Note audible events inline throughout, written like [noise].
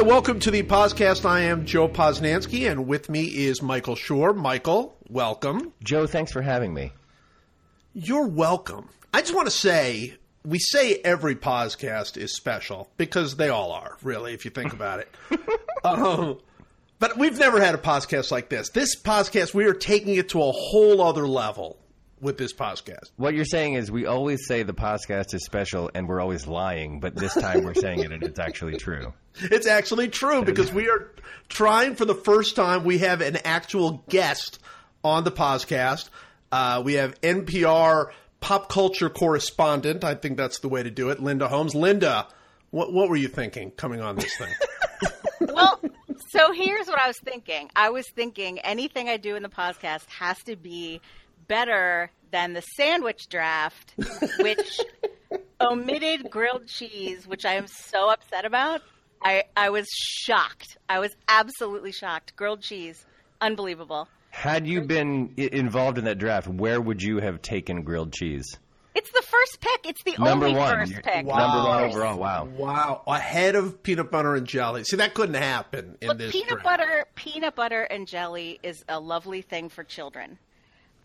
Hi, welcome to the podcast. I am Joe Posnanski, and with me is Michael Schur. Michael, welcome. Joe, thanks for having me. You're welcome. I just want to say we say every podcast is special because they all are, really, if you think about it. [laughs] um, but we've never had a podcast like this. This podcast, we are taking it to a whole other level with this podcast. What you're saying is we always say the podcast is special and we're always lying, but this time we're saying it and it's actually true. [laughs] It's actually true because we are trying for the first time. We have an actual guest on the podcast. Uh, we have NPR pop culture correspondent. I think that's the way to do it. Linda Holmes. Linda, what, what were you thinking coming on this thing? [laughs] well, so here's what I was thinking. I was thinking anything I do in the podcast has to be better than the sandwich draft, which [laughs] omitted grilled cheese, which I am so upset about. I, I was shocked. I was absolutely shocked. Grilled cheese, unbelievable. Had you been involved in that draft, where would you have taken grilled cheese? It's the first pick. It's the Number only one. first pick. Wow. Number one overall. Wow. Wow. Ahead of peanut butter and jelly. See, that couldn't happen in Look, this peanut draft. butter, peanut butter and jelly is a lovely thing for children.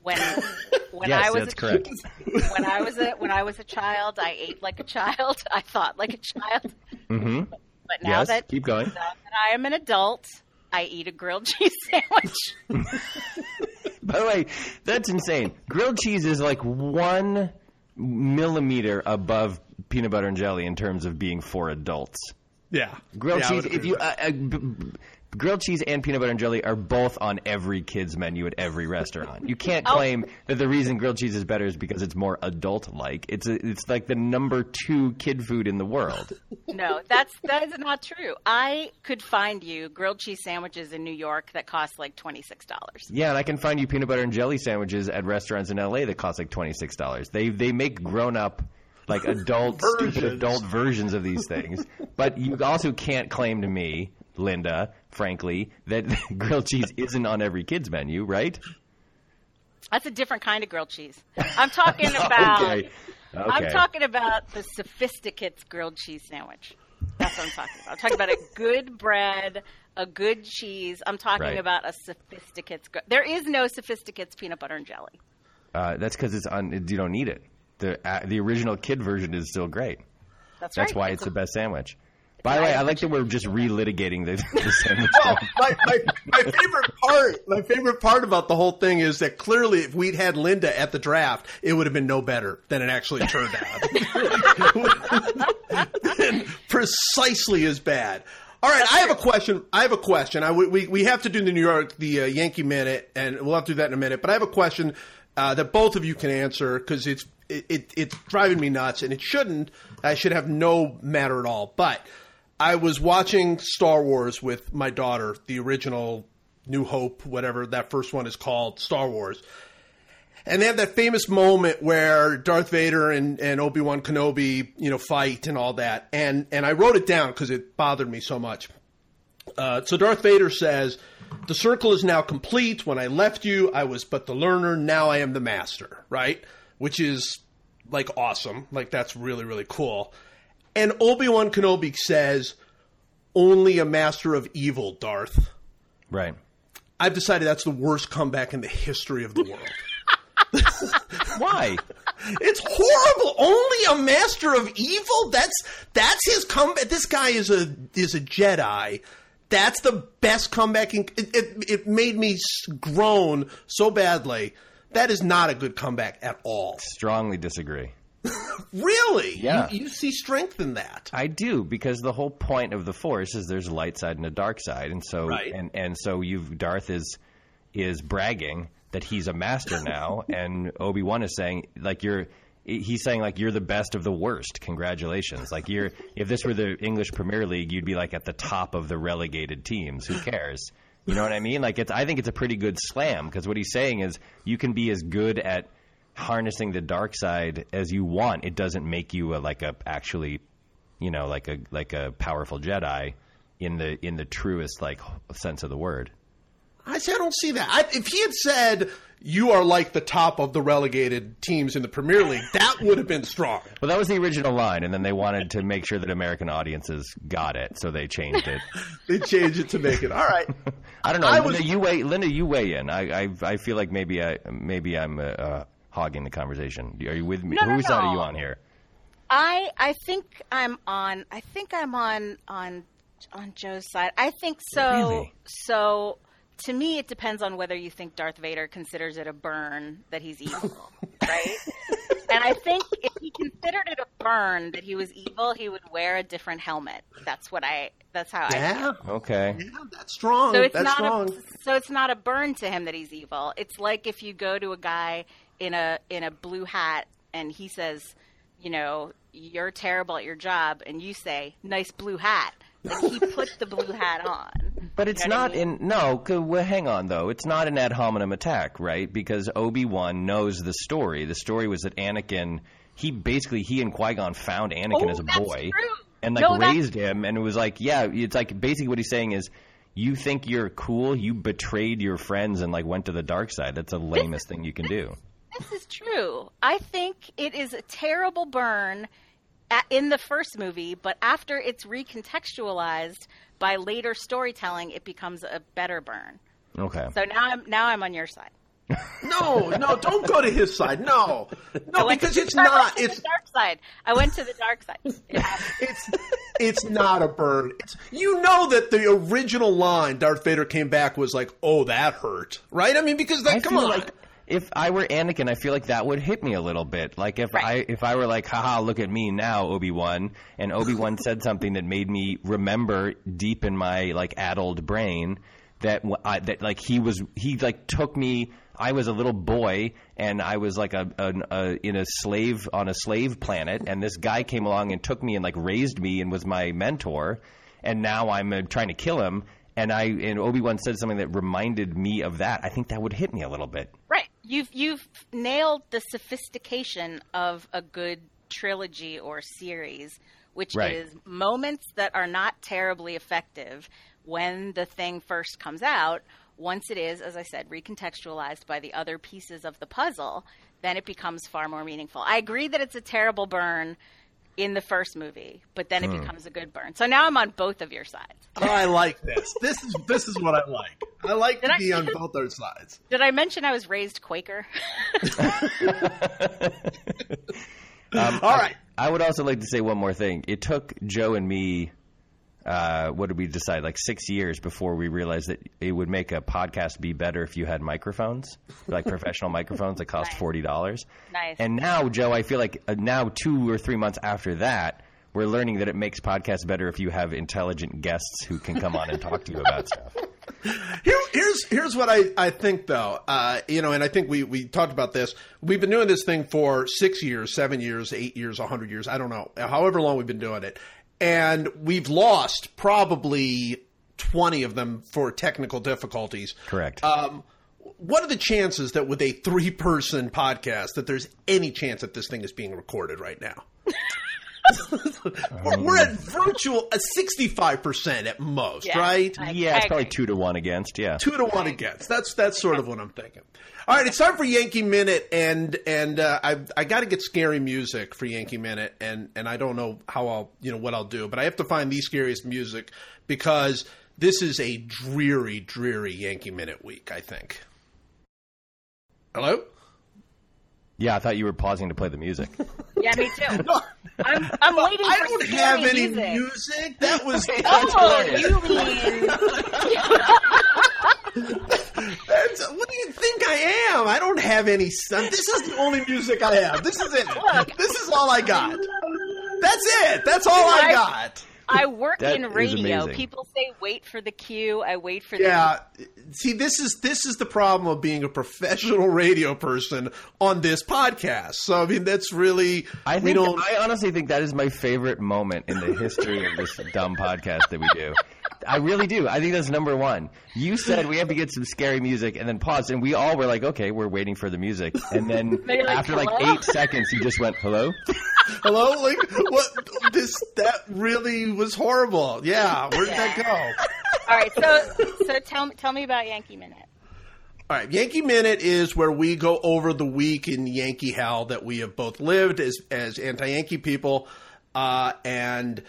When [laughs] when Yes, I was that's a, correct. when I was a when I was a child, I ate like a child. [laughs] I thought like a child. Mm-hmm. But now Yes, that keep going. now that I am an adult, I eat a grilled [laughs] cheese sandwich. By the way, that's insane. Grilled cheese is like one millimeter above peanut butter and jelly in terms of being for adults. Yeah. Grilled Yeah, cheese. If you uh, uh, b- b- grilled cheese and peanut butter and jelly are both on every kid's menu at every restaurant. You can't Oh. claim that the reason grilled cheese is better is because it's more adult-like. It's a, it's like the number two kid food in the world. [laughs] no, that's that is not true. I could find you grilled cheese sandwiches in New York that cost like twenty six dollars. Yeah, and I can find you peanut butter and jelly sandwiches at restaurants in LA that cost like twenty six dollars. They they make grown up like adult stupid adult versions of these things. But you also can't claim to me, Linda, frankly, that [laughs] grilled cheese isn't on every kid's menu, right? That's a different kind of grilled cheese. I'm talking [laughs] about. Okay. I'm talking about the sophisticate's grilled cheese sandwich. That's what I'm talking about. I'm talking about a good bread, a good cheese. I'm talking Right. about a sophisticate's. gr- There is no sophisticate's peanut butter and jelly. Uh, that's because it's on. You don't need it. The uh, the original kid version is still great. That's, That's right. why it's the best sandwich. By the way, I like that we're just relitigating the, the sandwich. [laughs] Well, my, my, my favorite part, my favorite part about the whole thing is that clearly, if we'd had Linda at the draft, it would have been no better than it actually turned out. [laughs] Precisely as bad. All right, I have a question. I have a question. I, we we have to do the New York the uh, Yankee minute, and we'll have to do that in a minute. But I have a question uh, that both of you can answer because it's it, it, it's driving me nuts, and it shouldn't. I should have no matter at all. But I was watching Star Wars with my daughter, the original New Hope, whatever that first one is called, Star Wars. And they have that famous moment where Darth Vader and, and Obi Wan Kenobi, you know, fight and all that. And and I wrote it down because it bothered me so much. Uh, so Darth Vader says, "The circle is now complete. When I left you, I was but the learner. Now I am the master." Right, which is like awesome. Like that's really really cool. And Obi Wan Kenobi says, "Only a master of evil, Darth." right. I've decided that's the worst comeback in the history of the world. [laughs] Why? It's horrible. Only a master of evil. That's that's his comeback. This guy is a is a Jedi. That's the best comeback. In, it, it it made me groan so badly. That is not a good comeback at all. Strongly disagree. [laughs] Really? Yeah. You, you see strength in that. I do because the whole point of the Force is there's a light side and a dark side, and so Right. and and so you've Darth is is bragging that he's a master now, [laughs] and Obi Wan is saying like you're. He's saying like you're the best of the worst. Congratulations! Like you're if this were the English Premier League, you'd be like at the top of the relegated teams. Who cares? You know what I mean? Like it's. I think it's a pretty good slam because what he's saying is you can be as good at harnessing the dark side as you want. It doesn't make you a, like a actually you know, like a like a powerful Jedi in the in the truest like sense of the word. I say I don't see that. I, if he had said you are like the top of the relegated teams in the Premier League, that would have been strong. Well, that was the original line, and then they wanted to make sure that American audiences got it, so they changed it. [laughs] they changed it to make it all right. [laughs] I don't know, I Linda. was- You weigh, Linda. You weigh in. I, I, I feel like maybe I, maybe I'm uh, uh, hogging the conversation. Are you with me? No, no, Whose side are you on here? I I think I'm on. I think I'm on on on Joe's side. I think so. Really? So to me, it depends on whether you think Darth Vader considers it a burn that he's evil, [laughs] right? And I think if he considered it a burn that he was evil, he would wear a different helmet. That's what I. That's how I. Yeah, Okay. yeah, that's strong. So it's that's not strong. a, so it's not a burn to him that he's evil. It's like if you go to a guy in a in a blue hat and he says, you know, you're terrible at your job, and you say, nice blue hat. Like he [laughs] put the blue hat on. But it's You know not I mean? in no. Well, hang on though. It's not an ad hominem attack, right? Because Obi Wan knows the story. The story was that Anakin. He basically he and Qui Gon found Anakin Oh, as a that's boy true. and like No, that's- raised him, and it was like, yeah, it's like basically what he's saying is. You think you're cool? You betrayed your friends and like went to the dark side. That's the lamest thing you can do. This is true. I think it is a terrible burn at, in the first movie, but after it's recontextualized by later storytelling, it becomes a better burn. Okay. So now I'm now I'm on your side. [laughs] No, no, don't go to his side. No, no, because it's I not. to It's the dark side. I went to the dark side. It [laughs] happened. it's it's not a burn. It's, you know that the original line Darth Vader came back was like, "Oh, that hurt," right? I mean, because that I come feel on. like if I were Anakin, I feel like that would hit me a little bit. Like if Right. I if I were like, haha, look at me now, Obi Wan, and Obi Wan [laughs] said something that made me remember deep in my like addled brain that I, that like he was he like took me. I was a little boy, and I was like a, a, a in a slave on a slave planet, and this guy came along and took me and like raised me and was my mentor, and now I'm uh, trying to kill him. And I and Obi Wan said something that reminded me of that. I think that would hit me a little bit. Right. You've you've nailed the sophistication of a good trilogy or series, which Right. is moments that are not terribly effective when the thing first comes out. Once it is, as I said, recontextualized by the other pieces of the puzzle, then it becomes far more meaningful. I agree that it's a terrible burn in the first movie, but then it Hmm. becomes a good burn. So now I'm on both of your sides. Oh, I like this. This is this is what I like. I like Did to I- be on both our sides. Did I mention I was raised Quaker? [laughs] [laughs] Um, All right. I would also like to say one more thing. It took Joe and me, uh, what did we decide? Like six years before we realized that it would make a podcast be better if you had microphones, like professional [laughs] microphones that cost Nice. forty dollars. Nice. And now, Joe, I feel like uh, now two or three months after that, we're learning that it makes podcasts better if you have intelligent guests who can come on and talk to you about [laughs] stuff. Here, here's here's what I, I think though. Uh, you know, and I think we, we talked about this. We've been doing this thing for six years, seven years, eight years, a hundred years. I don't know, however long we've been doing it, and we've lost probably twenty of them for technical difficulties. Correct. Um, what are the chances that with a three person podcast that there's any chance that this thing is being recorded right now? [laughs] we're, we're at virtual a 65% at most, Yeah. right? I- yeah, it's probably two to one against. Yeah. two to one against. That's that's sort of what I'm thinking. All right, it's time for Yankee Minute, and and uh, I I got to get scary music for Yankee Minute, and and I don't know how I'll you know what I'll do, but I have to find the scariest music because this is a dreary, dreary Yankee Minute week. I think. Hello. Yeah, I thought you were pausing to play the music. [laughs] Yeah, me too. [laughs] I'm, I'm waiting I for don't scary have any music. music. That was [laughs] that's Oh, you mean That's, what do you think I am? I don't have any. Son. This is the only music I have. This is it. Look. This is all I got. That's it. That's all I I- got. I work That in radio. People say wait for the cue. I wait for the Yeah. See, this is this is the problem of being a professional [laughs] radio person on this podcast. So I mean, that's really I we think don't. I honestly think that is my favorite moment in the history of this [laughs] dumb podcast that we do. I really do. I think that's number one. You said we have to get some scary music, and then pause, and we all were like, "Okay, we're waiting for the music." And then [laughs] like, after like "Hello?" eight seconds, you just went, "Hello." [laughs] Hello, like what? This that really was horrible. Yeah, where did that go? [laughs] All right, so so tell me tell me about Yankee Minute. All right, Yankee Minute is where we go over the week in Yankee hell that we have both lived as as anti-Yankee people, uh, and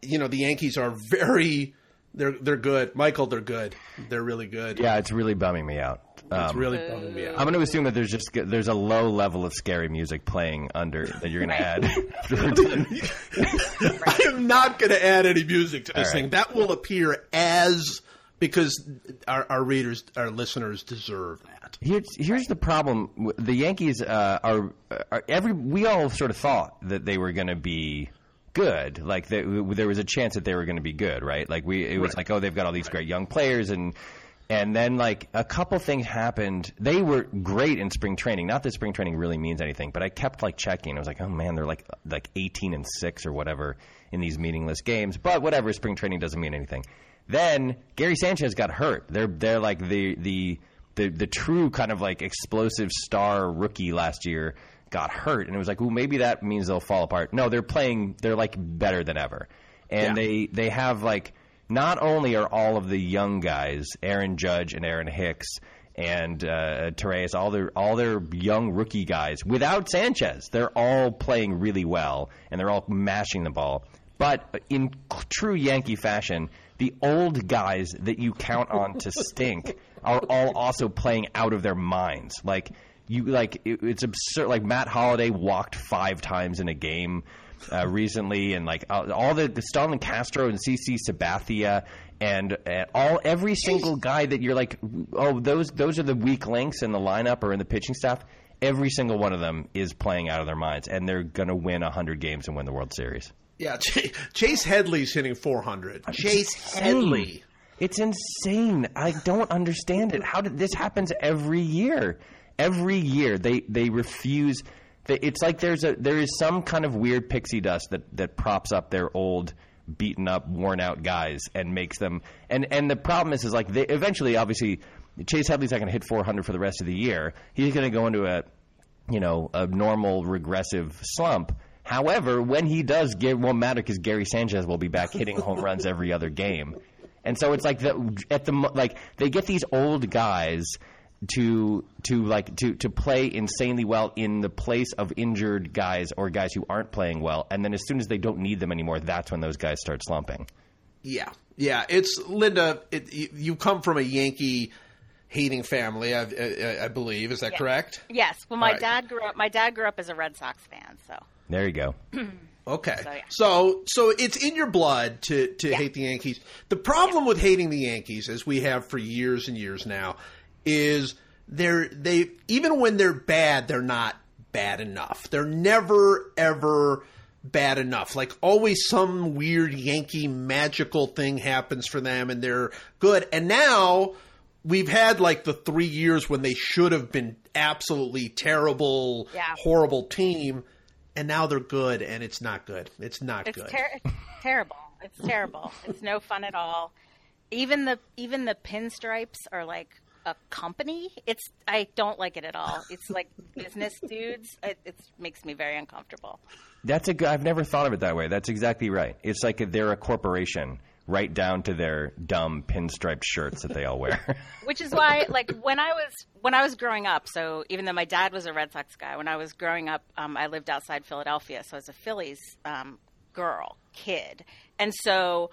you know the Yankees are very they're they're good. Michael, they're good. They're really good. Yeah, it's really bumming me out. it's Um, really bumming me out. I'm going to assume that there's just there's a low level of scary music playing under that you're going [laughs] to add. after we're. I am not going to add any music to this All right. thing. That will appear as because our, our readers, our listeners deserve that. Here's here's the problem. The Yankees uh, are, are every. We all sort of thought that they were going to be good. Like they, there was a chance that they were going to be good, right? Like we, it was Right. like, oh, they've got all these great young players, and and then like a couple things happened. They were great in spring training. Not that spring training really means anything, but I kept like checking. I was like, oh man, they're like like 18 and six or whatever in these meaningless games. But whatever, spring training doesn't mean anything. Then Gary Sanchez got hurt. They're they're like the the the the true kind of like explosive star rookie last year got hurt, and it was like, well, maybe that means they'll fall apart. No, they're playing. They're like better than ever, and Yeah. they they have like not only are all of the young guys, Aaron Judge and Aaron Hicks and uh, Teres, all their all their young rookie guys without Sanchez, they're all playing really well and they're all mashing the ball. But in true Yankee fashion, the old guys that you count on to stink [laughs] are all also playing out of their minds. Like you, like it, it's absurd. Like Matt Holliday walked five times in a game uh, recently, and like all, all the, the Starlin Castro and CC Sabathia. And, and all every single guy that you're like, oh, those those are the weak links in the lineup or in the pitching staff. Every single one of them is playing out of their minds, and they're going to win hundred games and win the World Series. Yeah, Ch- Chase Headley's hitting 400. Chase. Headley. It's insane. I don't understand it. How did this happens every year? Every year they they refuse. It's like there's a there is some kind of weird pixie dust that that props up their old beaten up worn out guys and makes them and and the problem is is like they eventually obviously Chase Headley's not going to hit 400 for the rest of the year. He's going to go into a you know, a normal regressive slump. However, when he does, it won't matter because Gary Sanchez will be back hitting home [laughs] runs every other game. And so it's like the at the like they get these old guys to to like to to play insanely well in the place of injured guys or guys who aren't playing well, and then as soon as they don't need them anymore, that's when those guys start slumping. Yeah, yeah. It's Linda. It, you, you come from a Yankee hating family, I, I, I believe. Is that correct? Yes. Well, my All right. dad grew up. My dad grew up as a Red Sox fan, so There you go. [clears throat] Okay. So, yeah. So so it's in your blood to to Yeah. hate the Yankees. The problem with hating the Yankees, as we have for years and years now, is they're they even when they're bad, they're not bad enough. They're never ever bad enough. Like always some weird Yankee magical thing happens for them and they're good. And now we've had like the 3 years when they should have been absolutely terrible, Yeah. horrible team and now they're good and it's not good. It's not it's good. ter- it's terrible. It's terrible. It's no fun at all. Even the even the pinstripes are like a company. It's I don't like it at all. It's like [laughs] business dudes. It, it makes me very uncomfortable. That's a good. I've never thought of it that way. That's exactly right. It's like they're a corporation, right down to their dumb pinstriped shirts that they all wear. [laughs] Which is why, like, when I was when I was growing up, so even though my dad was a Red Sox guy, when I was growing up, um, I lived outside Philadelphia, so I was a Phillies um, girl, kid, and so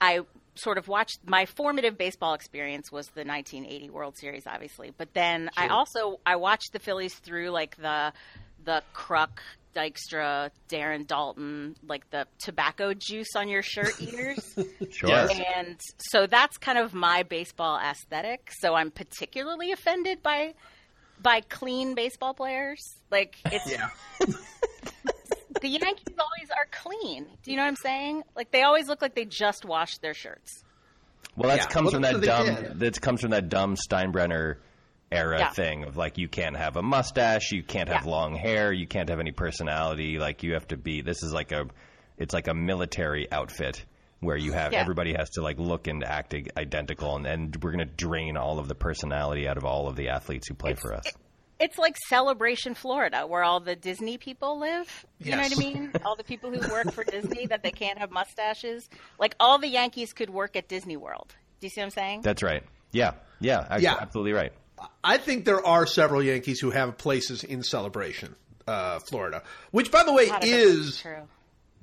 I sort of watched my formative baseball experience was the 1980 World Series, obviously, but then I also I watched the Phillies through like the the Kruk. Dykstra, Darren Daulton, like the tobacco juice on your shirt [laughs] ears. sure. And so that's kind of my baseball aesthetic. So I'm particularly offended by by clean baseball players. Like it's Yeah. [laughs] the Yankees always are clean. Do you know what I'm saying? Like they always look like they just washed their shirts. Well, that Yeah. comes Well, from that dumb. That comes from that dumb Steinbrenner era Yeah. thing of like you can't have a mustache, you can't have Yeah. long hair, you can't have any personality. Like you have to be. This is like a. It's like a military outfit where you have Yeah. everybody has to like look and act identical, and, and we're going to drain all of the personality out of all of the athletes who play for us. It's like Celebration Florida, where all the Disney people live. You know what I mean? [laughs] all the people who work for Disney that they can't have mustaches. Like all the Yankees could work at Disney World. Do you see what I'm saying? That's right. Yeah, yeah, actually, Yeah. absolutely right. I think there are several Yankees who have places in celebration, uh, Florida. Which, by the way, A lot of it is true.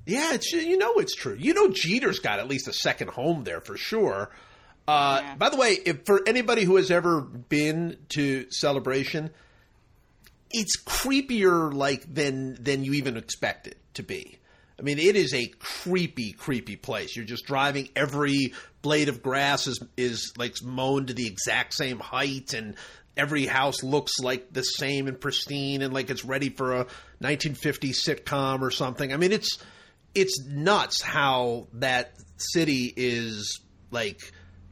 yeah, it's you know it's true. You know Jeter's got at least a second home there for sure. Uh, Yeah. By the way, if for anybody who has ever been to celebration, it's creepier like than than you even expect it to be. I mean, it is a creepy, creepy place. You're just driving. Every blade of grass is is like mown to the exact same height, and every house looks like the same and pristine, and like it's ready for a 1950s sitcom or something. I mean, it's it's nuts how that city is like.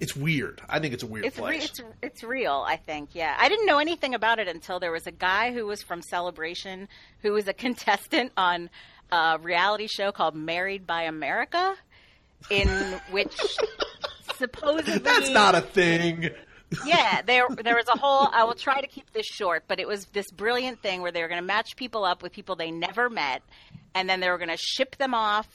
It's weird. I think it's a weird It's re- place. it's it's real. I think. Yeah, I didn't know anything about it until there was a guy who was from Celebration who was a [laughs] contestant on a reality show called Married by America, in [laughs] which supposedly That's not a thing. yeah, [laughs] there there was a whole. I will try to keep this short, but it was this brilliant thing where they were going to match people up with people they never met, and then they were going to ship them off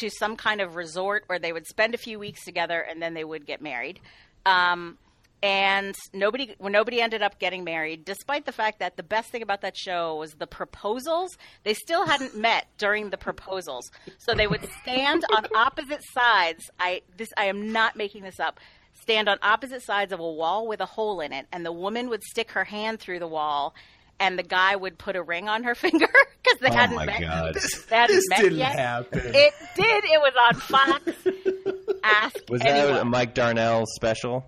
to some kind of resort where they would spend a few weeks together, and then they would get married. Um, and nobody, well, nobody ended up getting married, despite the fact that the best thing about that show was the proposals. They still hadn't [laughs] met during the proposals, so they would stand on opposite sides. I this I am not making this up. Stand on opposite sides of a wall with a hole in it, and the woman would stick her hand through the wall, and the guy would put a ring on her [laughs] finger because they Oh hadn't my met. God. [laughs] They hadn't This met didn't yet. happen. It did. It was on Fox. [laughs] Ask Was anyone. that a Mike Darnell special?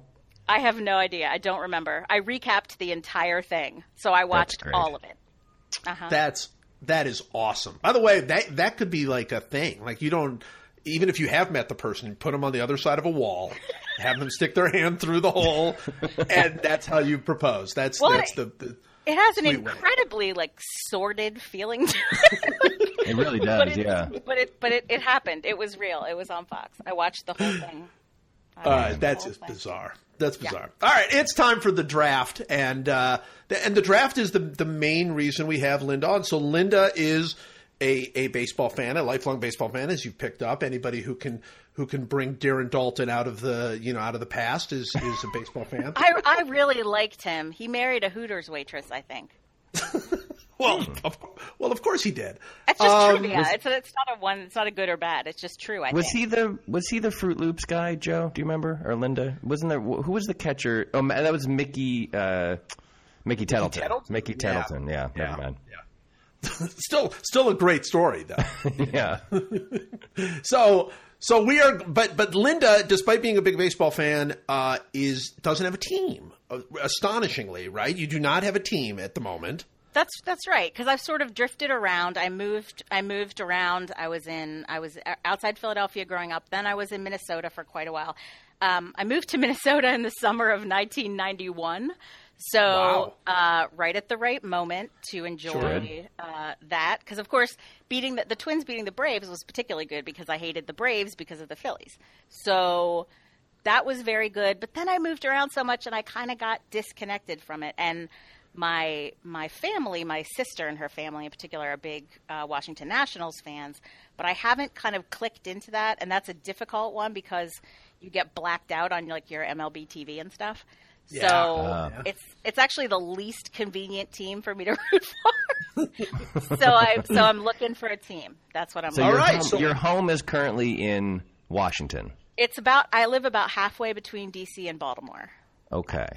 I have no idea. I don't remember. I recapped the entire thing, so I watched all of it. Uh-huh. That's that is awesome. By the way, that that could be like a thing. Like you don't even if you have met the person, put them on the other side of a wall, have them stick their hand through the hole, and that's how you propose. That's Well, that's I- the, the It has an Sweet way. incredibly like sordid feeling to it. [laughs] It really but does, it, yeah. but it but it, it happened. It was real. It was on Fox. I watched the whole thing. I Uh, that's just thing. bizarre. That's bizarre. All right, it's time for the draft, and uh, the, and the draft is the the main reason we have Linda on. So Linda is a, a baseball fan, a lifelong baseball fan, as you picked up. Anybody who can who can bring Darren Daulton out of the you know out of the past is is a baseball fan. [laughs] I I really liked him. He married a Hooters waitress, I think. [laughs] well, of, well, of course he did. It's just Um, trivia. it's a, it's not a one. It's not a good or bad. It's just true. I Was think. he the was he the Froot Loops guy, Joe? Do you remember or Linda? Wasn't there who was the catcher? Oh, that was Mickey uh, Mickey Tettleton. Tettleton? Mickey Yeah. Tettleton. Yeah, never mind. [laughs] still still a great story though. [laughs] yeah. [laughs] So so we are, but but Linda, despite being a big baseball fan, uh, is doesn't have a team. Uh, astonishingly, right? You do not have a team at the moment. That's that's right because I've sort of drifted around. I moved I moved around. I was in I was outside Philadelphia growing up. Then I was in Minnesota for quite a while. Um, I moved to Minnesota in the summer of 1991. So Wow. uh, right at the right moment to enjoy uh, that because of course beating the, the Twins beating the Braves was particularly good because I hated the Braves because of the Phillies. So that was very good. But then I moved around so much and I kind of got disconnected from it. And my my family, my sister and her family in particular, are big uh, Washington Nationals fans. But I haven't kind of clicked into that, and that's a difficult one because you get blacked out on like your MLB TV and stuff. Yeah. So Uh. it's it's actually the least convenient team for me to [laughs] root for. so I so I'm looking for a team. That's what I'm. So looking your right, home, so- your home is currently in Washington. It's about I live about halfway between DC and Baltimore. Okay.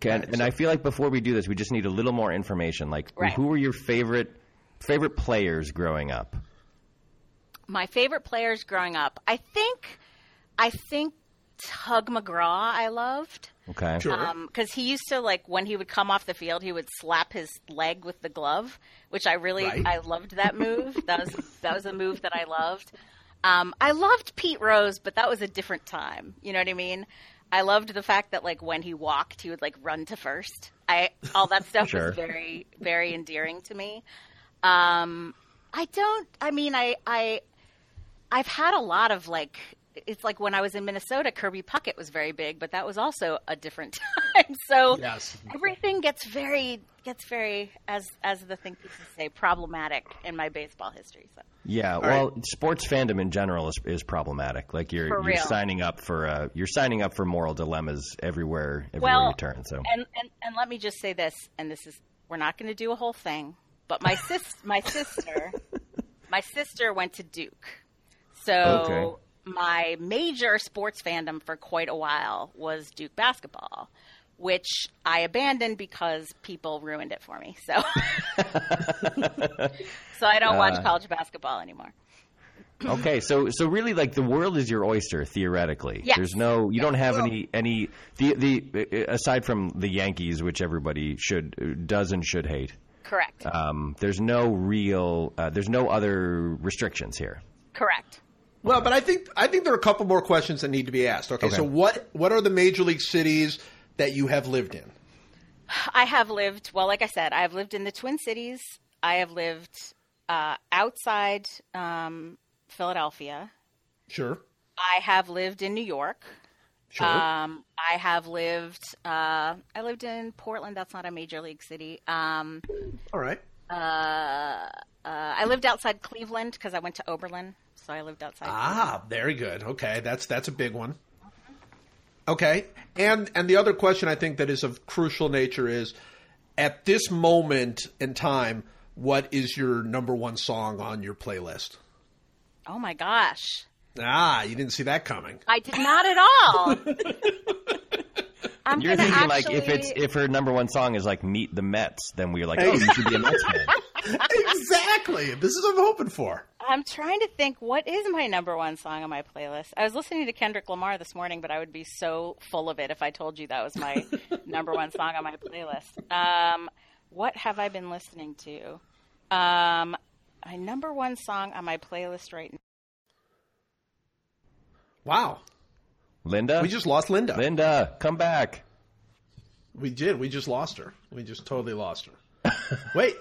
Can, and I feel like before we do this, we just need a little more information. Like, Right. who were your favorite favorite players growing up? My favorite players growing up, I think, I think Tug McGraw I loved Okay. Sure. because he used to like when he would come off the field, he would slap his leg with the glove, which I really Right. I loved that move. [laughs] that was that was a move that I loved. Um, I loved Pete Rose, but that was a different time. You know what I mean? I loved the fact that like when he walked, he would like run to first. I all that stuff Sure. was very very endearing to me. Um, I don't. I mean, I I I've had a lot of like. It's like when I was in Minnesota, Kirby Puckett was very big, but that was also a different [laughs] time. so Yes. everything gets very gets very as as the think pieces say problematic in my baseball history. So Yeah, well, sports fandom in general is, is problematic. Like you're For you're real. signing up for uh, you're signing up for moral dilemmas everywhere everywhere well, you turn. So and, and and let me just say this, and this is we're not going to do a whole thing, but my [laughs] sis my sister my sister went to Duke, so Okay. My major sports fandom for quite a while was Duke basketball. Which I abandoned because people ruined it for me. So, [laughs] so I don't Uh. watch college basketball anymore. okay, so so really, like the world is your oyster theoretically. Yes. There's no you don't have any any the the aside from the Yankees, which everybody should does and should hate. Correct. Um, there's no real uh, there's no other restrictions here. Correct. Well, but I think I think there are a couple more questions that need to be asked. Okay, Okay. so what what are the major league cities that you have lived in? I have lived, well, like I said, I have lived in the Twin Cities. I have lived uh, outside um, Philadelphia. Sure, I have lived in New York. sure. Um, I have lived. Uh, I lived in Portland. That's not a major league city. Um, All right. uh, uh, I lived outside Cleveland because I went to Oberlin, so I lived outside. Ah, very good. Okay, that's that's a big one. Okay, and and the other question I think that is of crucial nature is, at this moment in time, what is your number one song on your playlist? Oh my gosh, Ah, you didn't see that coming. I did not at all. [laughs] I'm You're gonna thinking like if it's if her number one song is like Meet the Mets, then we're like, oh, you should be a Mets fan. [laughs] exactly. This is what I'm hoping for. I'm trying to think what is my number one song on my playlist. I was listening to Kendrick Lamar this morning, but I would be so full of it if I told you that was my [laughs] number one song on my playlist. Um, what have I been listening to? Um, my number one song on my playlist right now. Wow, Linda, we just lost Linda. Linda, come back. We did. We just lost her. We just totally lost her. [laughs] Wait.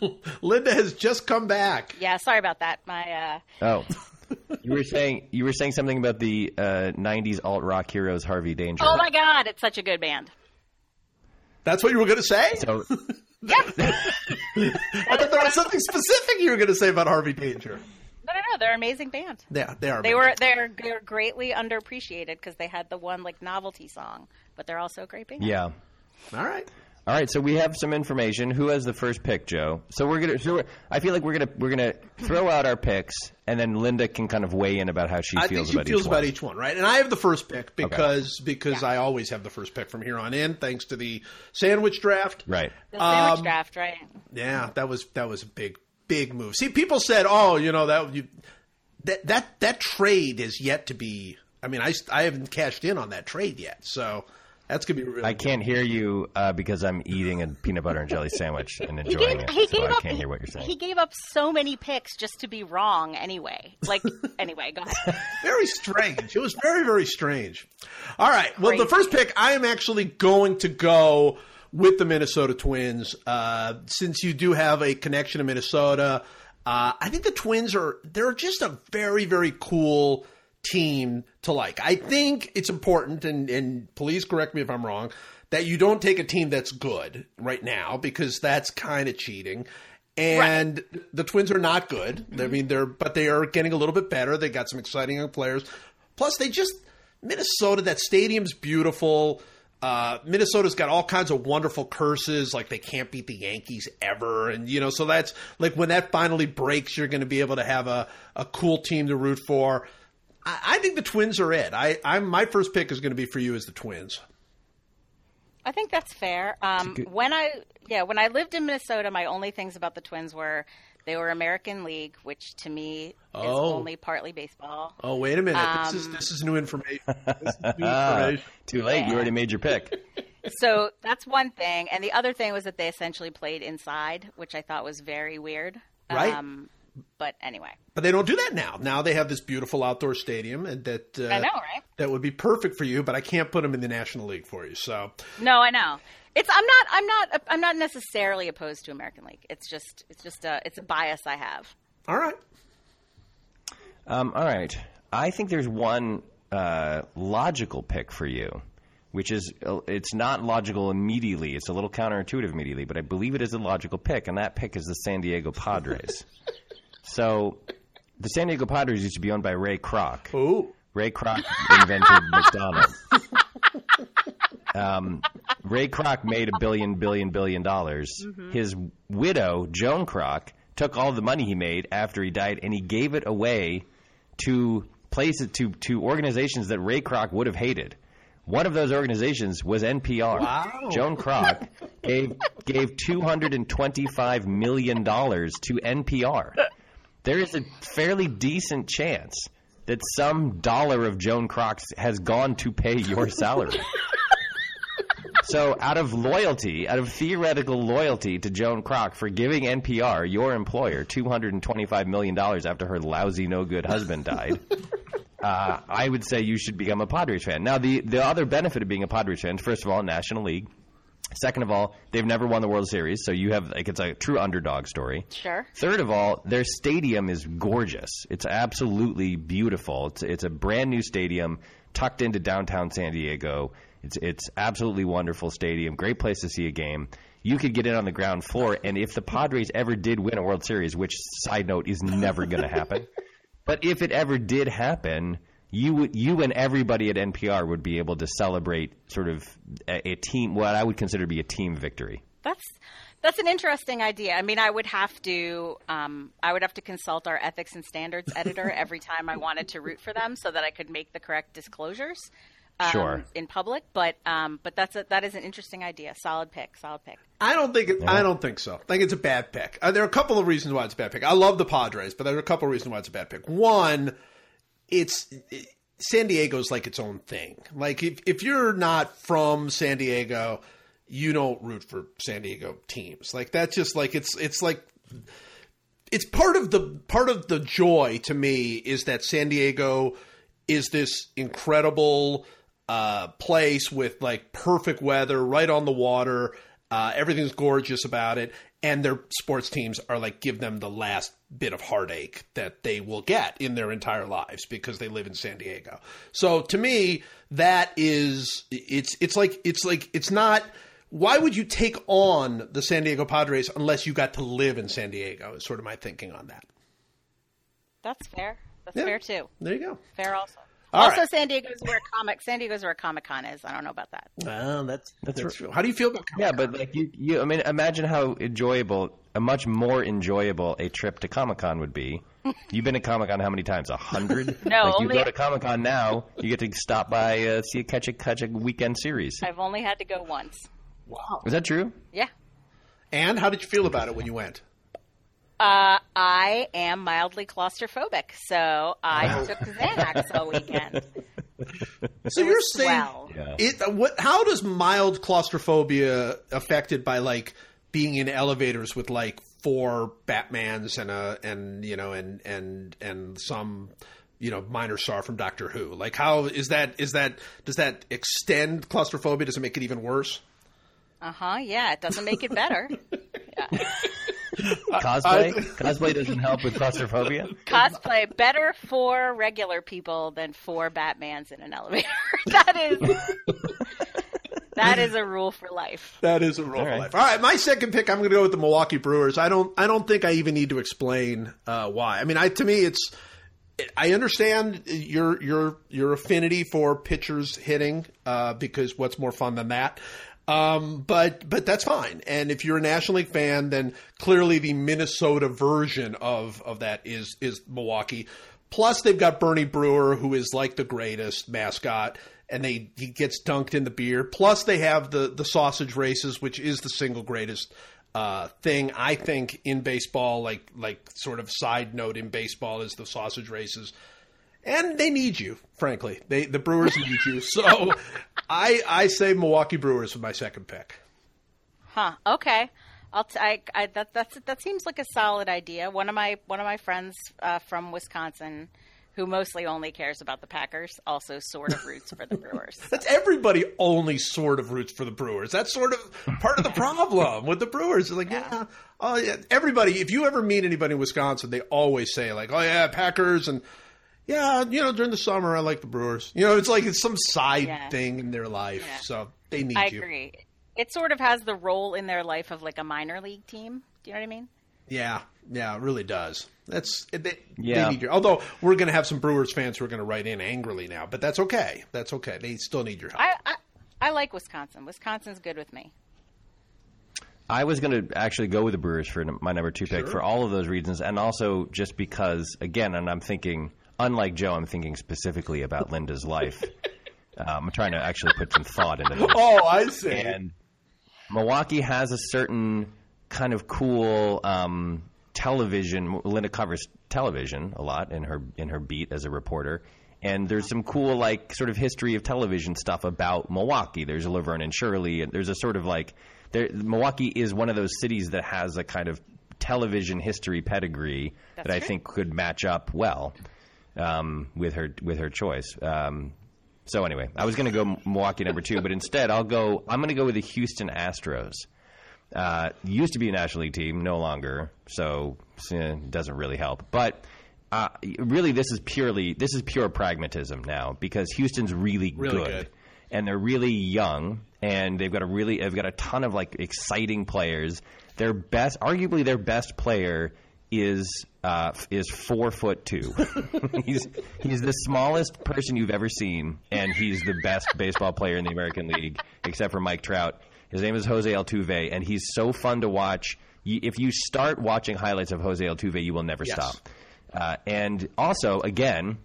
[laughs] Linda has just come back. Yeah, sorry about that. My uh, Oh, you were saying you were saying something about the uh, '90s alt rock heroes Harvey Danger. oh my god, it's such a good band. That's what you were going to say? So [laughs] Yeah, [laughs] I thought there was something specific you were going to say about Harvey Danger. no, no, they're an amazing band. Yeah, they are. They were they're they're greatly underappreciated because they had the one like novelty song, but they're also a great band. yeah. All right. All right, so we have some information. Who has the first pick, Joe? So we're gonna. So we're, I feel like we're gonna we're gonna throw out our picks, and then Linda can kind of weigh in about how she feels about each one. I feels think she about feels each about one. each one, right? And I have the first pick because because I always have the first pick from here on in, thanks to the sandwich draft. Right. The sandwich Um, draft, right? Yeah, that was that was a big big move. See, people said, "Oh, you know that you that that that trade is yet to be." I mean, I I haven't cashed in on that trade yet, so that's gonna be really. I can't hear you uh, because I'm eating a peanut butter and jelly sandwich and He enjoying gave, it. he so gave I up. can't hear what you're saying. He gave up so many picks just to be wrong. Anyway, like [laughs] anyway, go ahead. very strange. It was very, very strange. All right. Well, the first pick, I am actually going to go with the Minnesota Twins. Uh, since you do have a connection to Minnesota, uh, I think the Twins are they're just a very, very cool team to like. I think it's important, and, and please correct me if I'm wrong, that you don't take a team that's good right now because that's kind of cheating. And the Twins are not good. I mean, they're but they are getting a little bit better. They got some exciting young players. Plus, they just Minnesota. That stadium's beautiful. Uh, Minnesota's got all kinds of wonderful curses, like they can't beat the Yankees ever, and you know, so that's like when that finally breaks, you're going to be able to have a, a cool team to root for. I, I think the Twins are it. I, I'm my first pick is going to be for you as the Twins. I think that's fair. Um, good- when I yeah, when I lived in Minnesota, my only things about the Twins were they were American League, which to me is Oh. only partly baseball. Oh, wait a minute! this is this is new information. This is new [laughs] information. Too late. You already made your pick. [laughs] So that's one thing, and the other thing was that they essentially played inside, which I thought was very weird. Right. Um, but anyway, But they don't do that now. Now they have this beautiful outdoor stadium, and that uh, I know, right? that would be perfect for you. But I can't put them in the National League for you. So No, I know. It's I'm not I'm not I'm not necessarily opposed to American League. It's just it's just a it's a bias I have. all right, Um, all right. I think there's one uh, logical pick for you, which is uh, it's not logical immediately. It's a little counterintuitive immediately, but I believe it is a logical pick, and that pick is the San Diego Padres. [laughs] so the San Diego Padres used to be owned by Ray Kroc. Ooh. Ray Kroc invented [laughs] McDonald's. Um, Ray Kroc made a billion, billion, billion dollars. His widow, Joan Kroc, took all the money he made after he died, and he gave it away to places to to organizations that Ray Kroc would have hated. One of those organizations was NPR. Wow. Joan Kroc gave gave two hundred and twenty five million dollars to NPR. There is a fairly decent chance that some dollar of Joan Kroc's has gone to pay your salary. [laughs] So, out of loyalty, out of theoretical loyalty to Joan Kroc for giving NPR, your employer, $225 million after her lousy, no good husband died, [laughs] uh, I would say you should become a Padres fan. Now, the, the other benefit of being a Padres fan, first of all, National League. Second of all, they've never won the World Series, so you have like it's a true underdog story. Sure. Third of all, their stadium is gorgeous. It's absolutely beautiful. It's it's a brand new stadium tucked into downtown San Diego. It's it's absolutely wonderful stadium. Great place to see a game. You could get in on the ground floor, and if the Padres ever did win a World Series, which side note is never going to happen, [laughs] but if it ever did happen, you would you and everybody at NPR would be able to celebrate sort of a, a team what I would consider to be a team victory. That's that's an interesting idea. I mean, I would have to um, I would have to consult our ethics and standards [laughs] editor every time I wanted to root for them, so that I could make the correct disclosures. Um, Sure. In public, but um, but that's a, that is an interesting idea. Solid pick. Solid pick. I don't think it, I don't think so. I think it's a bad pick. Uh, there are a couple of reasons why it's a bad pick. I love the Padres, but there are a couple of reasons why it's a bad pick. One, it's it, San Diego's like its own thing. Like if if you're not from San Diego, you don't root for San Diego teams. Like that's just like it's it's like it's part of the part of the joy to me is that San Diego is this incredible uh, place with like perfect weather, right on the water. Uh, everything's gorgeous about it, and their sports teams are like give them the last bit of heartache that they will get in their entire lives because they live in San Diego. So to me, that is it's it's like it's like it's not. Why would you take on the San Diego Padres unless you got to live in San Diego? Is sort of my thinking on that. That's fair. That's Yeah. fair too. There you go. Fair also. All also, right. San Diego's where comic San Diego's where Comic Con is. I don't know about that. Well, that's that's, That's true. How do you feel about? Yeah, but like you, you, I mean, imagine how enjoyable, a much more enjoyable a trip to Comic Con would be. [laughs] You've been to Comic Con how many times? A hundred? No, like you only- go to Comic Con now, you get to stop by, uh, see a catch a catch a weekend series. I've only had to go once. wow. Is that true? Yeah. And how did you feel about it when you went? Uh, I am mildly claustrophobic, so I took Xanax all weekend. So It you're was saying swell. It? What? How does mild claustrophobia affected by like being in elevators with like four Batmans and a and you know and and and some you know minor star from Doctor Who? Like how is that? Is that does that extend claustrophobia? Does it make it even worse? Uh huh. Yeah, it doesn't make it better. [laughs] Yeah. Cosplay? [laughs] Cosplay doesn't help with claustrophobia. Cosplay better for regular people than for Batmans in an elevator. [laughs] that is that is a rule for life. That is a rule All for right. life. All right, my second pick. I'm going to go with the Milwaukee Brewers. I don't. I don't think I even need to explain uh, why. I mean, I to me, it's. I understand your your your affinity for pitchers hitting uh, because what's more fun than that. Um, but but that's fine. And if you're a National League fan, then clearly the Minnesota version of of that is is Milwaukee. Plus, they've got Bernie Brewer, who is like the greatest mascot, and they he gets dunked in the beer. Plus, they have the the sausage races, which is the single greatest uh, thing I think in baseball. Like like sort of side note in baseball is the sausage races and they need you. Frankly, they the Brewers need you. So I I say Milwaukee Brewers with my second pick. Huh. Okay. I'll t- I, I, that that's that seems like a solid idea. One of my one of my friends uh, from Wisconsin, who mostly only cares about the Packers, also sort of roots for the Brewers. [laughs] That's everybody only sort of roots for the Brewers. That's sort of part of the problem with the Brewers. It's like, yeah, oh yeah. Everybody, if you ever meet anybody in Wisconsin, they always say like, oh yeah, Packers, and yeah, you know, during the summer I like the Brewers. You know, it's like it's some side Yeah. thing in their life, Yeah. so they need I you. I agree. It sort of has the role in their life of like a minor league team. Do you know what I mean? Yeah, yeah, it really does. That's they, Yeah. they need your. Although we're going to have some Brewers fans who are going to write in angrily now, but that's okay. That's okay. They still need your help. I, I I like Wisconsin. Wisconsin's good with me. I was going to actually go with the Brewers for my number two pick Sure. for all of those reasons, and also just because, again, and I'm thinking, unlike Joe, I'm thinking specifically about Linda's life. [laughs] um, I'm trying to actually put some thought into this. oh, I see. and Milwaukee has a certain kind of cool um, television. Linda covers television a lot in her in her beat as a reporter, and there's some cool like sort of history of television stuff about Milwaukee. There's Laverne and Shirley, and there's a sort of like there, Milwaukee is one of those cities that has a kind of television history pedigree That's that I true. think could match up well um, with her with her choice. Um, so anyway, I was going to go Milwaukee number two, but instead I'll go. I'm going to go with the Houston Astros. Uh, used to be a National League team, no longer, so it doesn't really help. But uh, really, this is purely this is pure pragmatism now because Houston's really, Really good, good. and they're really young, and they've got a really they've got a ton of like exciting players. Their best, arguably their best player is uh, is four foot two. [laughs] he's he's the smallest person you've ever seen, and he's the best baseball player in the American League, except for Mike Trout. His name is Jose Altuve, and he's so fun to watch. If you start watching highlights of Jose Altuve, you will never Yes. stop. Uh, and also, again,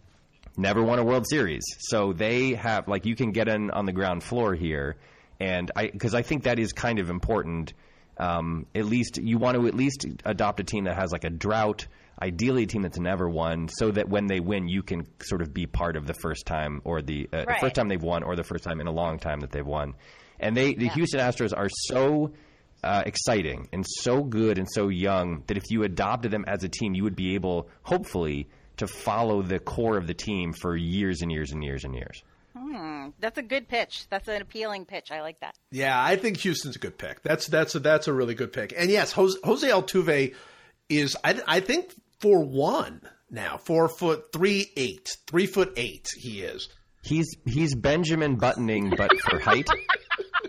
never won a World Series. So they have like you can get in on the ground floor here, and I because I think that is kind of important. Um, at least you want to at least adopt a team that has like a drought. Ideally, a team that's never won, so that when they win, you can sort of be part of the first time or the, uh, the Right. first time they've won, or the first time in a long time that they've won. And they, the Houston Astros, are so uh, exciting and so good and so young that if you adopted them as a team, you would be able, hopefully, to follow the core of the team for years and years and years and years. Hmm. That's a good pitch. That's an appealing pitch. I like that. Yeah, I think Houston's a good pick. That's that's a, that's a really good pick. And yes, Jose, Jose Altuve is I, I think for one now four foot three eight three foot eight he is. He's he's Benjamin Buttoning, but for height.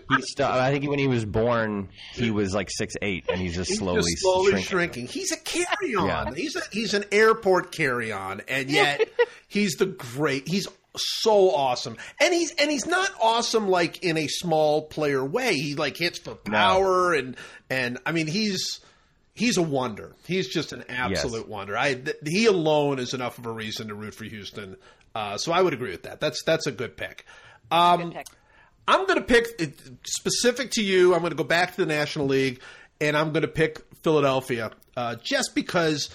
He's st- I think when he was born, he was like six eight, and he's just He's slowly, just slowly shrinking. shrinking. He's a carry on. Yeah. He's a, he's an airport carry on, and yet he's the great. He's so awesome, and he's and he's not awesome like in a small player way. He like hits for power, and and I mean he's he's a wonder. He's just an absolute wonder. I th- he alone is enough of a reason to root for Houston. Uh, so I would agree with that. That's that's a good pick. Um, Good pick. I'm going to pick it, specific to you. I'm going to go back to the National League, and I'm going to pick Philadelphia uh, just because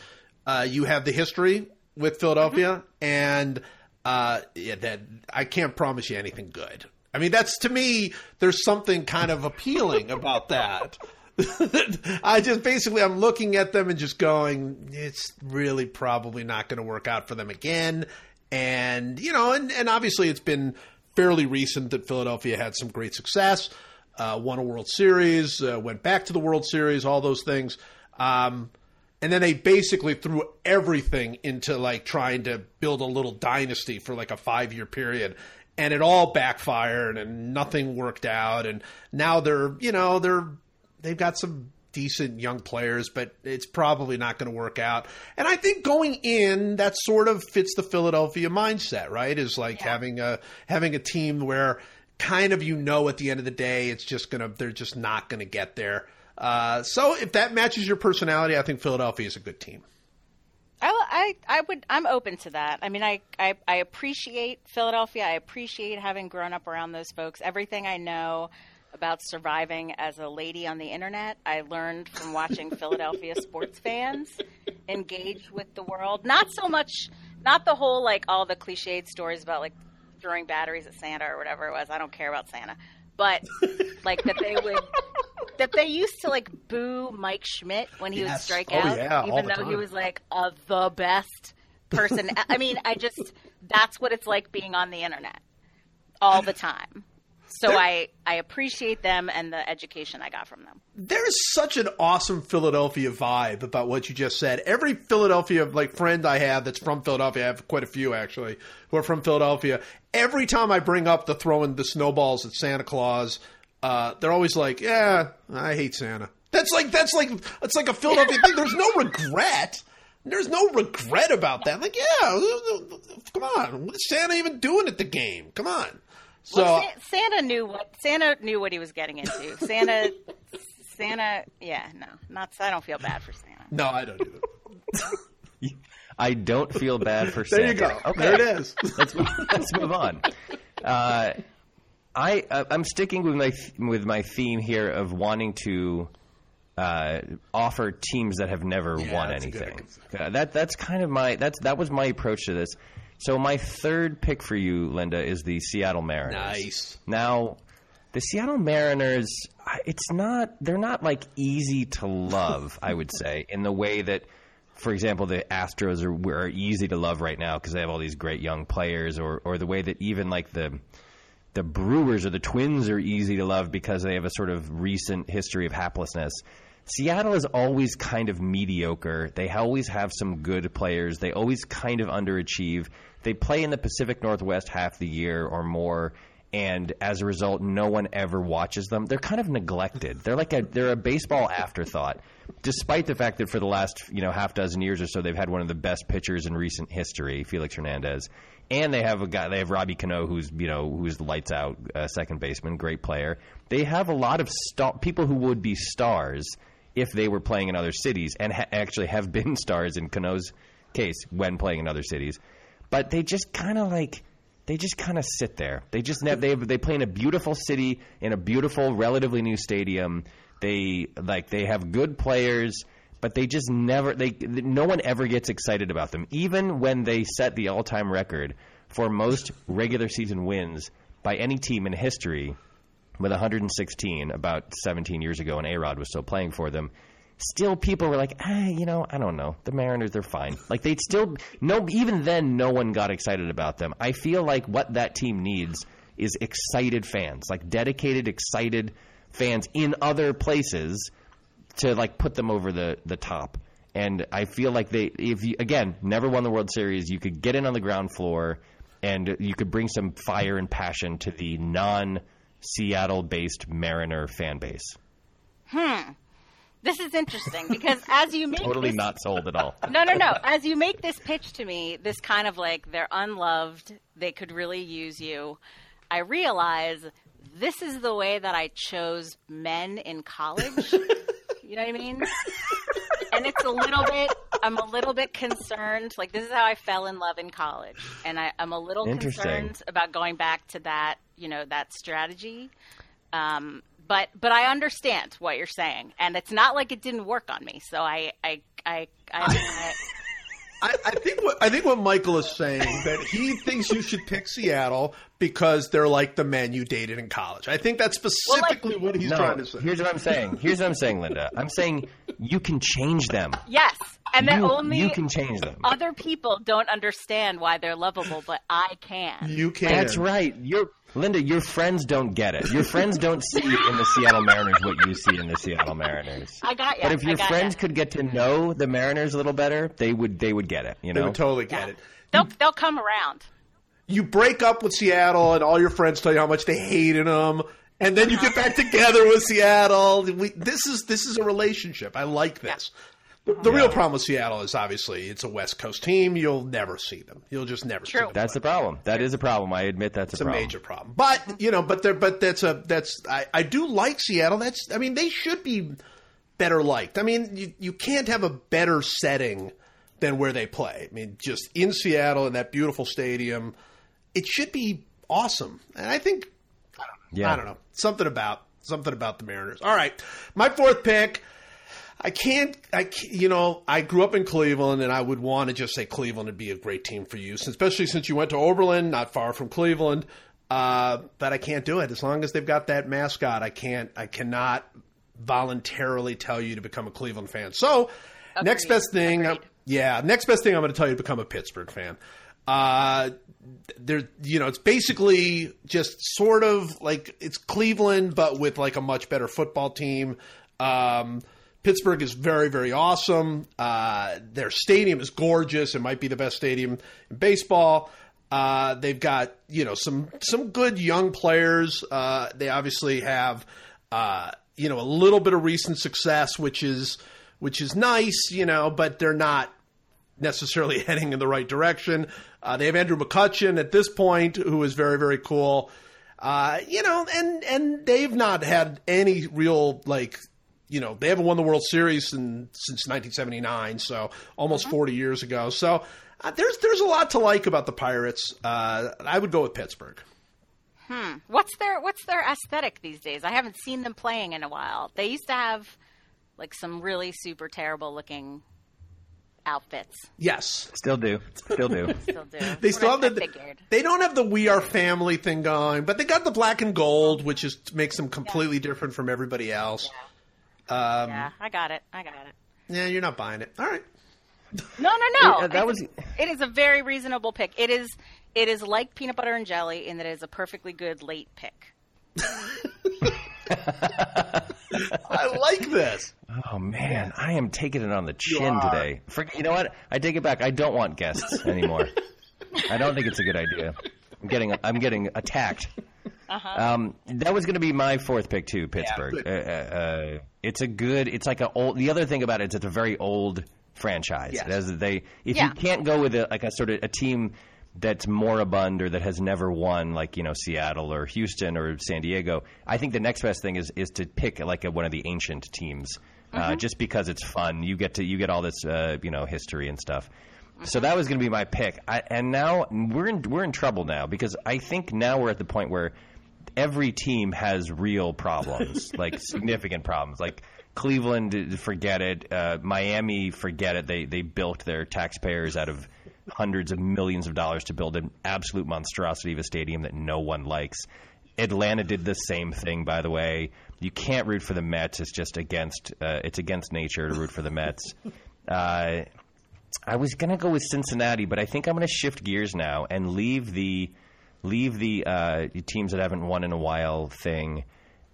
uh, you have the history with Philadelphia, and uh, yeah, that I can't promise you anything good. I mean, that's to me. There's something kind of appealing about that. [laughs] I just basically I'm looking at them and just going, it's really probably not going to work out for them again. And you know, and, and obviously it's been fairly recent that Philadelphia had some great success, uh, won a World Series, uh, went back to the World Series, all those things. Um, and then they basically threw everything into like trying to build a little dynasty for like a five year period. And it all backfired and nothing worked out. And now they're, you know, they're, they've got some decent young players, but it's probably not going to work out. And I think going in, that sort of fits the Philadelphia mindset, right? Is like having a, having a team where kind of, you know, at the end of the day, it's just going to, they're just not going to get there. Uh, so if that matches your personality, I think Philadelphia is a good team. I, I, I would. I'm open to that. I mean, I, I, I appreciate Philadelphia. I appreciate having grown up around those folks. Everything I know about surviving as a lady on the internet, I learned from watching [laughs] Philadelphia sports fans engage with the world. Not so much, not the whole like all the cliched stories about like throwing batteries at Santa or whatever it was. I don't care about Santa, but like that they would. That they used to like boo Mike Schmidt when he would Yes. strike Oh, out, yeah, even though he was like uh, the best person. [laughs] I mean, I just that's what it's like being on the internet all the time. So I, I appreciate them and the education I got from them. There's such an awesome Philadelphia vibe about what you just said. Every Philadelphia like friend I have that's from Philadelphia, I have quite a few actually who are from Philadelphia. Every time I bring up the throwing the snowballs at Santa Claus, uh, they're always like, "Yeah, I hate Santa." That's like that's like it's like a Philadelphia thing. There's no regret. There's no regret about that. Like, yeah, come on, what is Santa even doing at the game? Come on. So well, Santa knew what Santa knew what he was getting into. Santa, Santa, yeah, no, not. I don't feel bad for Santa. No, I don't either. [laughs] I don't feel bad for Santa. There you go. Okay. There it is. let's move, let's move on. Uh, I uh, I'm sticking with my with my theme here of wanting to uh, offer teams that have never yeah, won anything. Uh, that that's kind of my that's that was my approach to this. So my third pick for you, Linda, is the Seattle Mariners. Nice. Now, the Seattle Mariners, it's not they're not like easy to love, I would [laughs] say, in the way that for example, the Astros are, are easy to love right now because they have all these great young players, or or the way that even like the the Brewers or the Twins are easy to love because they have a sort of recent history of haplessness. Seattle is always kind of mediocre. They always have some good players. They always kind of underachieve. They play in the Pacific Northwest half the year or more, and as a result, no one ever watches them. They're kind of neglected. They're like a they're a baseball afterthought, despite the fact that for the last you know half dozen years or so, they've had one of the best pitchers in recent history, Felix Hernandez, and they have a guy they have Robbie Cano, who's you know who's the lights out uh, second baseman, great player. They have a lot of star- people who would be stars if they were playing in other cities and ha- actually have been [laughs] stars in Cano's case when playing in other cities. But they just kind of like they just kind of sit there. They just ne- they they play in a beautiful city in a beautiful, relatively new stadium. They like they have good players, but they just never they no one ever gets excited about them. Even when they set the all-time record for most regular season wins by any team in history with 116 about 17 years ago, and A Rod was still playing for them. Still, people were like, ah, you know, I don't know. The Mariners, they're fine. Like they'd still no. Even then, no one got excited about them. I feel like what that team needs is excited fans, like dedicated, excited fans in other places to like put them over the the top. And I feel like they, if you again never won the World Series, you could get in on the ground floor, and you could bring some fire and passion to the non Seattle based Mariner fan base? Hmm. This is interesting because as you make totally this, not sold at all. [laughs] No, no, no. As you make this pitch to me, this kind of like they're unloved, they could really use you. I realize this is the way that I chose men in college. [laughs] you know what I mean? and it's a little bit I'm a little bit concerned. Like this is how I fell in love in college, and I, I'm a little concerned about going back to that, you know, that strategy. Um, but but I understand what you're saying, and it's not like it didn't work on me. So I I I. I, I I, I, think what I think what Michael is saying that he thinks you should pick Seattle because they're like the men you dated in college. I think that's specifically well, like, what he's no, trying to say. Here's what I'm saying. Here's what I'm saying, Linda. I'm saying you can change them. Yes, and you, only you can change them. Other people don't understand why they're lovable, but I can. You can. That's right. You're Linda, your friends don't get it. Your friends don't see in the Seattle Mariners what you see in the Seattle Mariners. I got you. But if your friends could get to know the Mariners a little better, they would they would get it. You know, they would totally get yeah. it. They'll they'll come around. You break up with Seattle, and all your friends tell you how much they hated them, and then you get uh-huh. back together with Seattle. We, this is this is a relationship. I like this. Yeah. The, the yeah. real problem with Seattle is obviously it's a West Coast team. You'll never see them. You'll just never True. see them. That's play. the problem. That is a problem. I admit that's a, it's a major problem. But you know, but there, but that's a that's I, I do like Seattle. That's I mean they should be better liked. I mean you you can't have a better setting than where they play. I mean just in Seattle in that beautiful stadium, it should be awesome. And I think yeah. I don't know something about something about the Mariners. All right, my fourth pick. I can't, I can't, you know, I grew up in Cleveland and I would want to just say Cleveland would be a great team for you, especially since you went to Oberlin, not far from Cleveland. Uh, but I can't do it. As long as they've got that mascot, I can't, I cannot voluntarily tell you to become a Cleveland fan. So, Agreed. next best thing, uh, yeah, next best thing I'm going to tell you to become a Pittsburgh fan. Uh, there, you know, it's basically just sort of like it's Cleveland, but with like a much better football team. Um, Pittsburgh is very, very awesome. Uh, their stadium is gorgeous. It might be the best stadium in baseball. Uh, they've got you know some some good young players. Uh, they obviously have uh, you know a little bit of recent success, which is which is nice, you know, but they're not necessarily [laughs] heading in the right direction. Uh, they have Andrew McCutchen at this point, who is very very cool. Uh, you know, and and they've not had any real like you know they haven't won the World Series in, since 1979, so almost 40 years ago. So uh, there's there's a lot to like about the Pirates. Uh, I would go with Pittsburgh. Hmm. What's their What's their aesthetic these days? I haven't seen them playing in a while. They used to have like some really super terrible looking outfits. Yes, Still do. Still do. [laughs] Still do. they still have I the. figured. They don't have the "We Are Family" thing going, but they got the black and gold, which is makes them completely different from everybody else. Um, Yeah, I got it. I got it. yeah, you're not buying it. All right. No, no, no. [laughs] Yeah, that It's- was- It is a very reasonable pick. It is. It is like peanut butter and jelly in that it is a perfectly good late pick. [laughs] I like this. Oh man, I am taking it on the chin are. today. For, you know what? I take it back. I don't want guests anymore. I don't think it's a good idea. I'm getting I'm getting attacked. Uh Um, that was going to be my fourth pick too, Pittsburgh. good. uh, uh, uh, it's a good. It's like a old. The other thing about it is it's a very old franchise. Yes. It has- they if Yeah. you can't go with a, like a sort of a team that's moribund or that has never won, like you know Seattle or Houston or San Diego, I think the next best thing is is to pick like a, one of the ancient teams, uh, just because it's fun. You get to you get all this uh, you know history and stuff. So that was going to be my pick, I, and now we're in we're in trouble now because I think now we're at the point where every team has real problems, [laughs] like significant problems. Like Cleveland, forget it. Uh, Miami, forget it. They they built their taxpayers out of hundreds of millions of dollars to build an absolute monstrosity of a stadium that no one likes. Atlanta did the same thing, by the way. You can't root for the Mets. It's just against uh, it's against nature to root for the Mets. Uh, I was gonna go with Cincinnati, but I think I'm gonna shift gears now and leave the leave the uh, teams that haven't won in a while thing.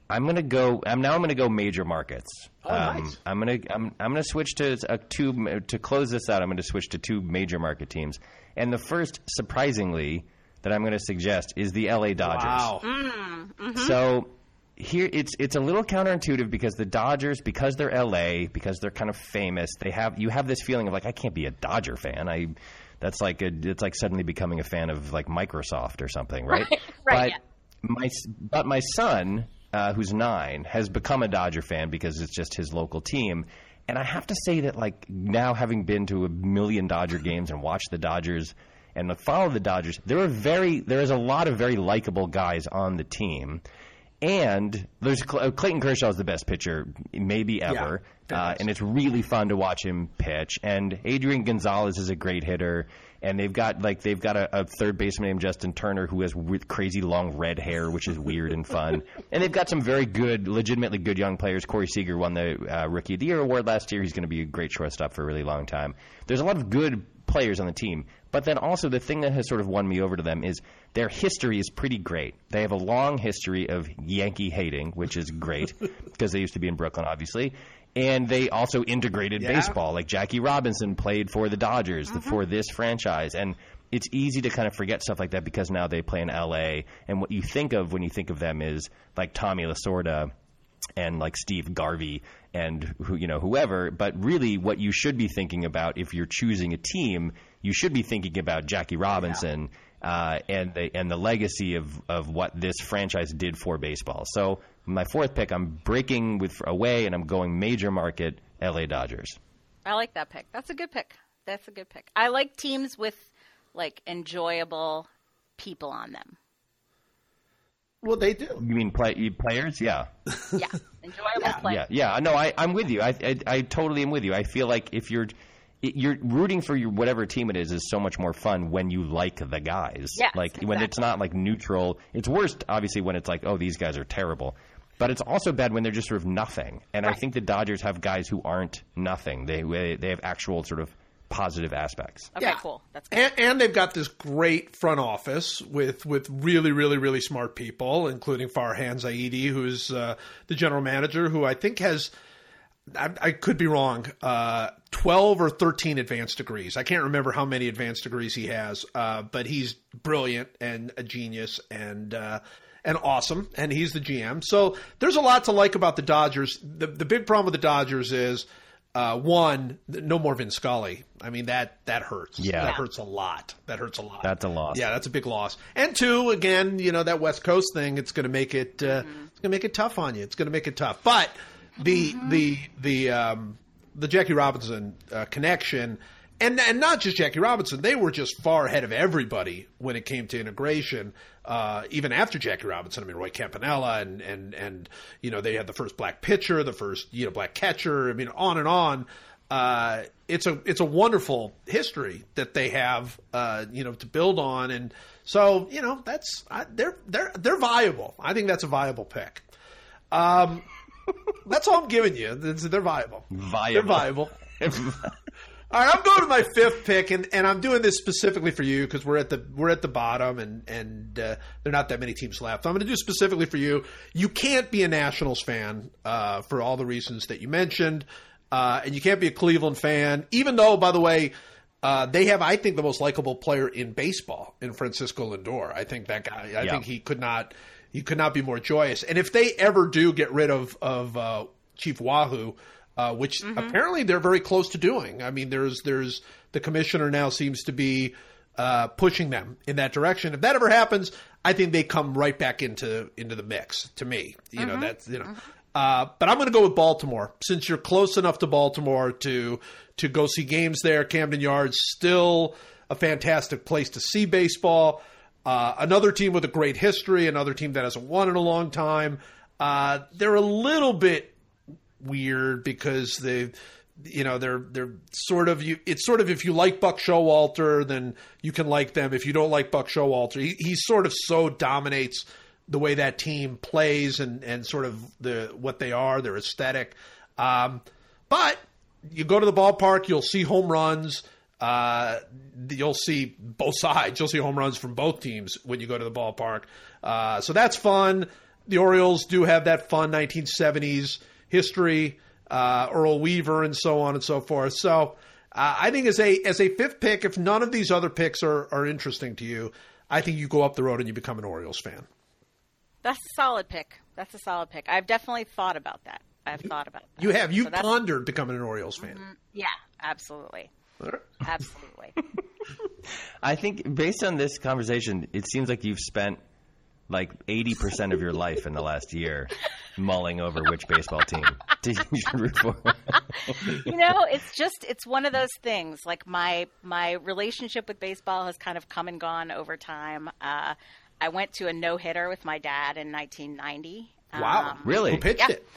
I'm gonna go. I'm now. I'm gonna go major markets. Oh, nice. I'm gonna. I'm. I'm gonna switch to a two to close this out. I'm gonna switch to two major market teams, and the first, surprisingly, that I'm gonna suggest is the LA Dodgers. Wow. Mm-hmm. So here it's it's a little counterintuitive because the Dodgers, because they're LA, because they're kind of famous, they have you have this feeling of like I can't be a Dodger fan. I that's like a, it's like suddenly becoming a fan of like Microsoft or something, right? [laughs] Right, But my but my son, uh, who's nine, has become a Dodger fan because it's just his local team. And I have to say that, like now, having been to a million Dodger [laughs] games and watched the Dodgers and like, follow the Dodgers, there are very there is a lot of very likable guys on the team. And there's uh, Clayton Kershaw is the best pitcher maybe ever, uh, and it's really fun to watch him pitch. And Adrian Gonzalez is a great hitter, and they've got like they've got a, a third baseman named Justin Turner who has w- crazy long red hair, which is weird and fun. [laughs] And they've got some very good, legitimately good young players. Corey Seager won the uh, Rookie of the Year award last year. He's going to be a great shortstop for a really long time. There's a lot of good players on the team. But then also the thing that has sort of won me over to them is their history is pretty great. They have a long history of Yankee hating, which is great [laughs] because they used to be in Brooklyn, obviously. And they also integrated Yeah. baseball. Like Jackie Robinson played for the Dodgers for this franchise, and it's easy to kind of forget stuff like that because now they play in L.A. And what you think of when you think of them is like Tommy Lasorda and like Steve Garvey and who you know whoever but really what you should be thinking about if you're choosing a team you should be thinking about Jackie Robinson uh, and the and the legacy of of what this franchise did for baseball so my fourth pick I'm breaking with away and I'm going major market LA Dodgers I like that pick. That's a good pick. That's a good pick. I like teams with like enjoyable people on them. Well, they do. you mean play, players yeah [laughs] Yeah, enjoyable play. Yeah, yeah. No, I, I'm with you. I, I, I totally am with you. I feel like if you're you're rooting for your whatever team it is is so much more fun when you like the guys. Yes, like when it's not like neutral. It's worst obviously when it's like, oh, these guys are terrible. But it's also bad when they're just sort of nothing. And I think the Dodgers have guys who aren't nothing. They they have actual sort of positive aspects. Okay, Yeah. cool. That's good. And, and they've got this great front office with with really, really, really smart people, including Farhan Zaidi, who's uh, the general manager, who I think has. I, I could be wrong. Uh, Twelve or thirteen advanced degrees. I can't remember how many advanced degrees he has, uh, but he's brilliant and a genius and uh, and awesome. And he's the GM. So there's a lot to like about the Dodgers. The the big problem with the Dodgers is uh, one, no more Vin Scully. I mean that that hurts. Yeah. that hurts a lot. That hurts a lot. That's a loss. Yeah, that's a big loss. And two, again, you know that West Coast thing. It's going to make it. Uh, It's going to make it tough on you. It's going to make it tough. But the the the um, the Jackie Robinson uh, connection, and and not just Jackie Robinson. They were just far ahead of everybody when it came to integration. Uh, even after Jackie Robinson, I mean Roy Campanella, and and and you know they had the first black pitcher, the first you know black catcher. I mean on and on uh, it's a it's a wonderful history that they have, uh, you know, to build on, and so you know that's I, they're they're they're viable. I think that's a viable pick. Um, [laughs] that's all I'm giving you. They're viable. Viable. They're viable. [laughs] All right, I'm going to my fifth pick, and, and I'm doing this specifically for you because we're at the we're at the bottom, and and uh, there are not that many teams left. I'm going to do specifically for you. You can't be a Nationals fan uh, for all the reasons that you mentioned, uh, and you can't be a Cleveland fan, even though, by the way, uh, they have I think the most likable player in baseball in Francisco Lindor. I think that guy. I Yeah. think he could not he could not be more joyous. And if they ever do get rid of of uh, Chief Wahoo uh, which apparently they're very close to doing. I mean, there's there's the commissioner now seems to be uh, pushing them in that direction. If that ever happens, I think they come right back into into the mix. To me, you know that's you know. Uh, but I'm going to go with Baltimore since you're close enough to Baltimore to to go see games there. Camden Yards still a fantastic place to see baseball. Uh, another team with a great history, another team that hasn't won in a long time. Uh, they're a little bit weird because they you know they're they're sort of you it's sort of if you like Buck Showalter then you can like them. If you don't like Buck Showalter he, he sort of so dominates the way that team plays and and sort of the what they are their aesthetic. Um, but you go to the ballpark you'll see home runs. Uh, you'll see both sides. You'll see home runs from both teams when you go to the ballpark. Uh, so that's fun. The Orioles do have that fun 1970s history, uh, Earl Weaver, and so on and so forth. So uh, I think as a as a fifth pick, if none of these other picks are, are interesting to you, I think you go up the road and you become an Orioles fan. That's a solid pick. That's a solid pick. I've definitely thought about that. I've thought about that. You have you So pondered becoming an Orioles fan. Yeah, absolutely. Absolutely. [laughs] I think based on this conversation, it seems like you've spent like 80% of your life in the last year mulling over which baseball team [laughs] to you should root for. you know, it's just it's one of those things. Like my my relationship with baseball has kind of come and gone over time. Uh, I went to a no hitter with my dad in 1990. Wow, Um, Really? Who pitched Yeah. it?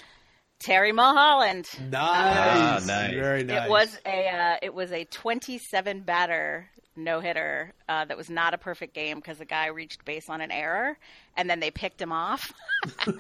Terry Mulholland. Nice, Ah, nice. very nice. It was a uh, it was a 27 batter no hitter uh, that was not a perfect game because the guy reached base on an error and then they picked him off. [laughs]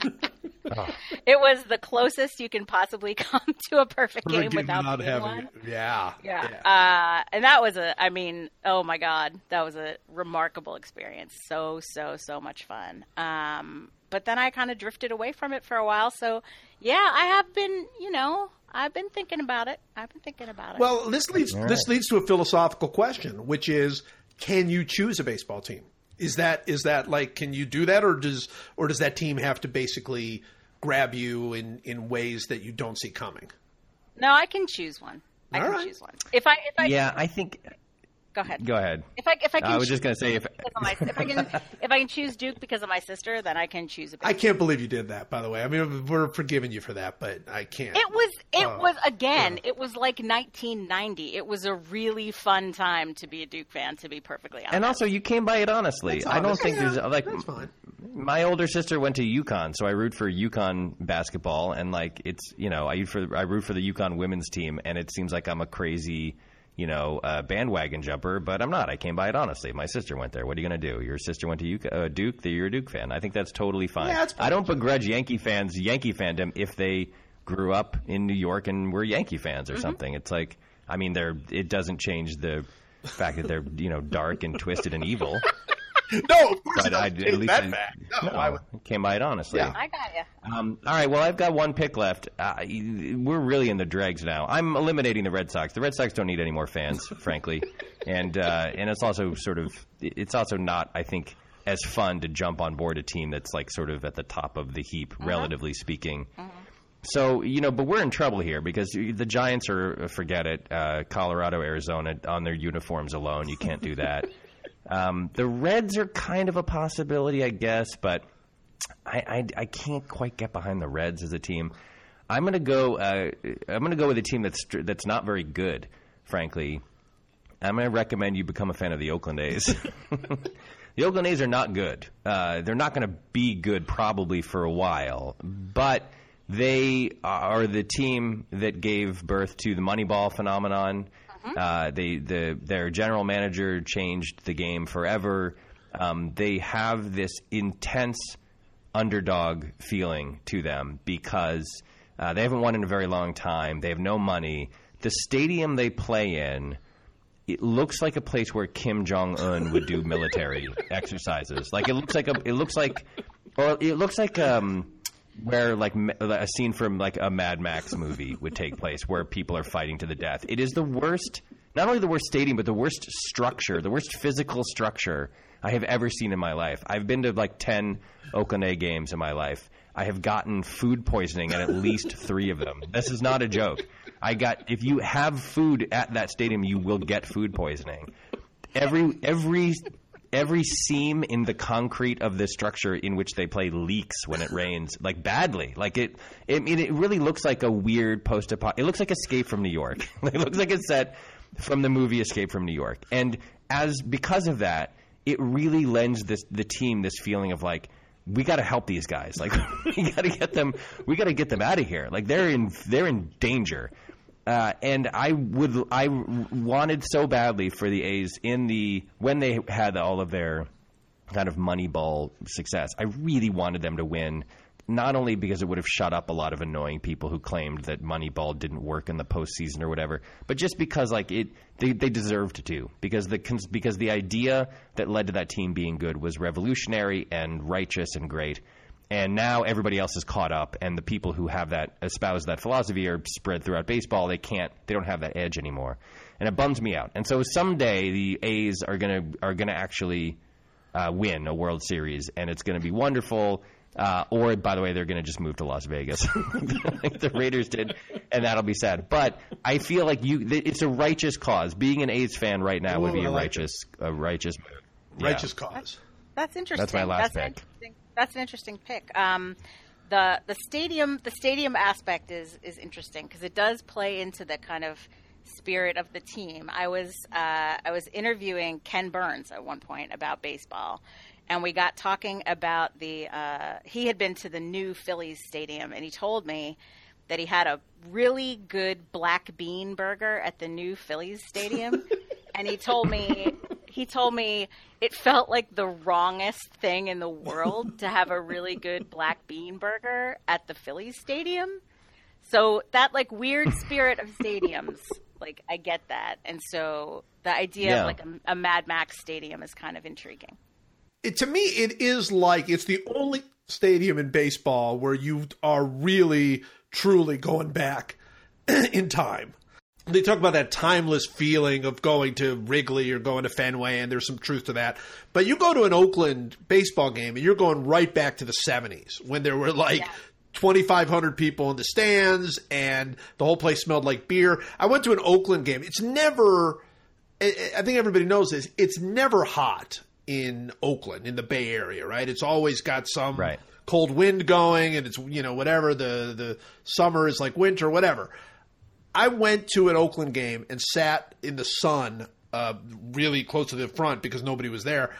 It was the closest you can possibly [laughs] come to a perfect, game Forgive without not having one. Yeah, Yeah. Uh, and that was a, I mean, oh my God, that was a remarkable experience. So, so, so much fun. Um, but then I kind of drifted away from it for a while. So, yeah, I have been, you know, I've been thinking about it. I've been thinking about it. Well, this leads this leads to a philosophical question, which is: Can you choose a baseball team? Is that is that like can you do that, or does or does that team have to basically grab you in in ways that you don't see coming? no, I can choose one. I All can right. choose one. If I, if I, yeah, I think. Go ahead. Go ahead. If I, if I can, I was just going to say if. my, if I can, if I can choose Duke because of my sister, then I can choose a. I can't believe you did that. By the way, I mean we're forgiving you for that, but I can't. It was. It Oh, was again. It was like 1990. It was a really fun time to be a Duke fan. To be perfectly honest. And also, you came by it honestly. That's I don't honest. think Yeah, there's like that's fine. my older sister went to UConn, so I root for UConn basketball, and like it's you know I root for I root for the UConn women's team, and it seems like I'm a crazy you know uh, bandwagon jumper, but I'm not. I came by it honestly. My sister went there. What are you going to do? Your sister went to UK, uh, Duke. that You're a Duke fan. I think that's totally fine. Yeah, that's I don't begrudge Yankee fans Yankee fandom if they grew up in New York and were Yankee fans Mm-hmm. or something. It's like I mean, they're it doesn't change the fact that they're you know dark and twisted and evil. [laughs] [laughs] no, of course But it I, doesn't at least that I, fact. No, no, I would- came by it honestly. Yeah. I got you. Um, all right. Well, I've got one pick left. Uh, we're really in the dregs now. I'm eliminating the Red Sox. The Red Sox don't need any more fans, [laughs] frankly, and uh, and it's also sort of it's also not, I think, as fun to jump on board a team that's like sort of at the top of the heap, relatively speaking. So you know, but we're in trouble here because the Giants are forget it. Uh, Colorado, Arizona on their uniforms alone, you can't do that. [laughs] um, the Reds are kind of a possibility, I guess, but I, I, I can't quite get behind the Reds as a team. I'm gonna go. Uh, I'm gonna go with a team that's that's not very good, frankly. I'm gonna recommend you become a fan of the Oakland A's. [laughs] [laughs] the Oakland A's are not good. Uh, they're not gonna be good probably for a while, but they are the team that gave birth to the Moneyball phenomenon. Uh, they the their general manager changed the game forever. Um, they have this intense underdog feeling to them because uh, they haven't won in a very long time. They have no money. The stadium they play in, it looks like a place where Kim Jong Un would do military [laughs] exercises. Like it looks like a, it looks like, or it looks like um, where like a scene from like a Mad Max movie would take place, where people are fighting to the death. It is the worst, not only the worst stadium, but the worst structure, the worst physical structure I have ever seen in my life. I've been to like ten Oakland games in my life. I have gotten food poisoning at at least three of them. This is not a joke. I got if you have food at that stadium, you will get food poisoning. Every every every seam in the concrete of the structure in which they play leaks when it rains, [laughs] like badly. Like it, I mean, it really looks like a weird post apo It looks like Escape from New York. [laughs] it looks like it's set from the movie Escape from New York. And as because of that, it really lends this the team this feeling of like we got to help these guys. Like [laughs] we got to get them. We got to get them out of here. Like they're in they're in danger. Uh, and I would I wanted so badly for the A's in the when they had all of their kind of Moneyball success. I really wanted them to win. Not only because it would have shut up a lot of annoying people who claimed that Moneyball didn't work in the postseason or whatever, but just because like it, they, they deserved to. Because the because the idea that led to that team being good was revolutionary and righteous and great, and now everybody else is caught up, and the people who have that espouse that philosophy are spread throughout baseball. They can't, they don't have that edge anymore, and it bums me out. And so someday the A's are gonna are gonna actually uh, win a World Series, and it's going to be wonderful. Uh, or, by the way, they're going to just move to Las Vegas, [laughs] like the Raiders did, and that'll be sad. But I feel like you, th- it's a righteous cause. Being an A's fan right now would be I a like righteous, a righteous. Yeah. Righteous cause. That's interesting. That's my last That's an pick. That's an interesting pick. Um, the the stadium the stadium aspect is is interesting because it does play into the kind of spirit of the team. I was uh, I was interviewing Ken Burns at one point about baseball, and we got talking about the uh, he had been to the new Phillies stadium, and he told me that he had a really good black bean burger at the new Phillies stadium, [laughs] and he told me he told me it felt like the wrongest thing in the world to have a really good black bean burger at the Phillies stadium. So that like weird [laughs] spirit of stadiums, like I get that, and so the idea Yeah. of like a, a Mad Max stadium is kind of intriguing. it, to me, it is like it's the only stadium in baseball where you are really, truly going back [clears throat] in time. They talk about that timeless feeling of going to Wrigley or going to Fenway, and there's some truth to that. But you go to an Oakland baseball game, and you're going right back to the 70s when there were like Yeah. 2,500 people in the stands, and the whole place smelled like beer. I went to an Oakland game. It's never I I think everybody knows this. It's never hot in Oakland, in the Bay Area, right? It's always got some Right. cold wind going, and it's you know whatever the the summer is like winter, whatever. I went to an Oakland game and sat in the sun, uh, really close to the front because nobody was there.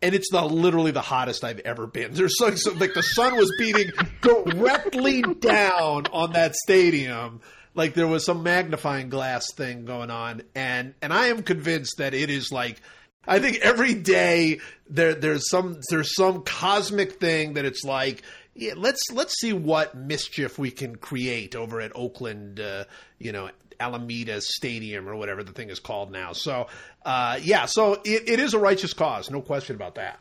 And it's the literally the hottest I've ever been. [laughs] There's like, like the sun was beating directly [laughs] down on that stadium, like there was some magnifying glass thing going on. And and I am convinced that it is like I think every day there there's some there's some cosmic thing that it's like yeah, let's let's see what mischief we can create over at Oakland, uh, you know, Alameda Stadium or whatever the thing is called now. So, uh, yeah, so it, it is a righteous cause, no question about that.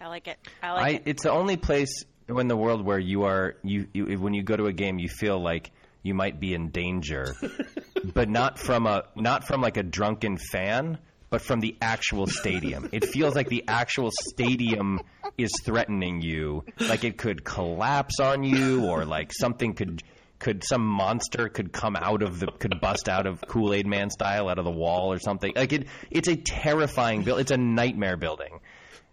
I like it. I like I, it. it's the only place in the world where you are you, you when you go to a game you feel like you might be in danger, [laughs] but not from a not from like a drunken fan, but from the actual stadium. it feels like the actual stadium is threatening you, like it could collapse on you, or like something could could some monster could come out of the could bust out of Kool Aid Man style out of the wall or something. Like it, it's a terrifying build. It's a nightmare building.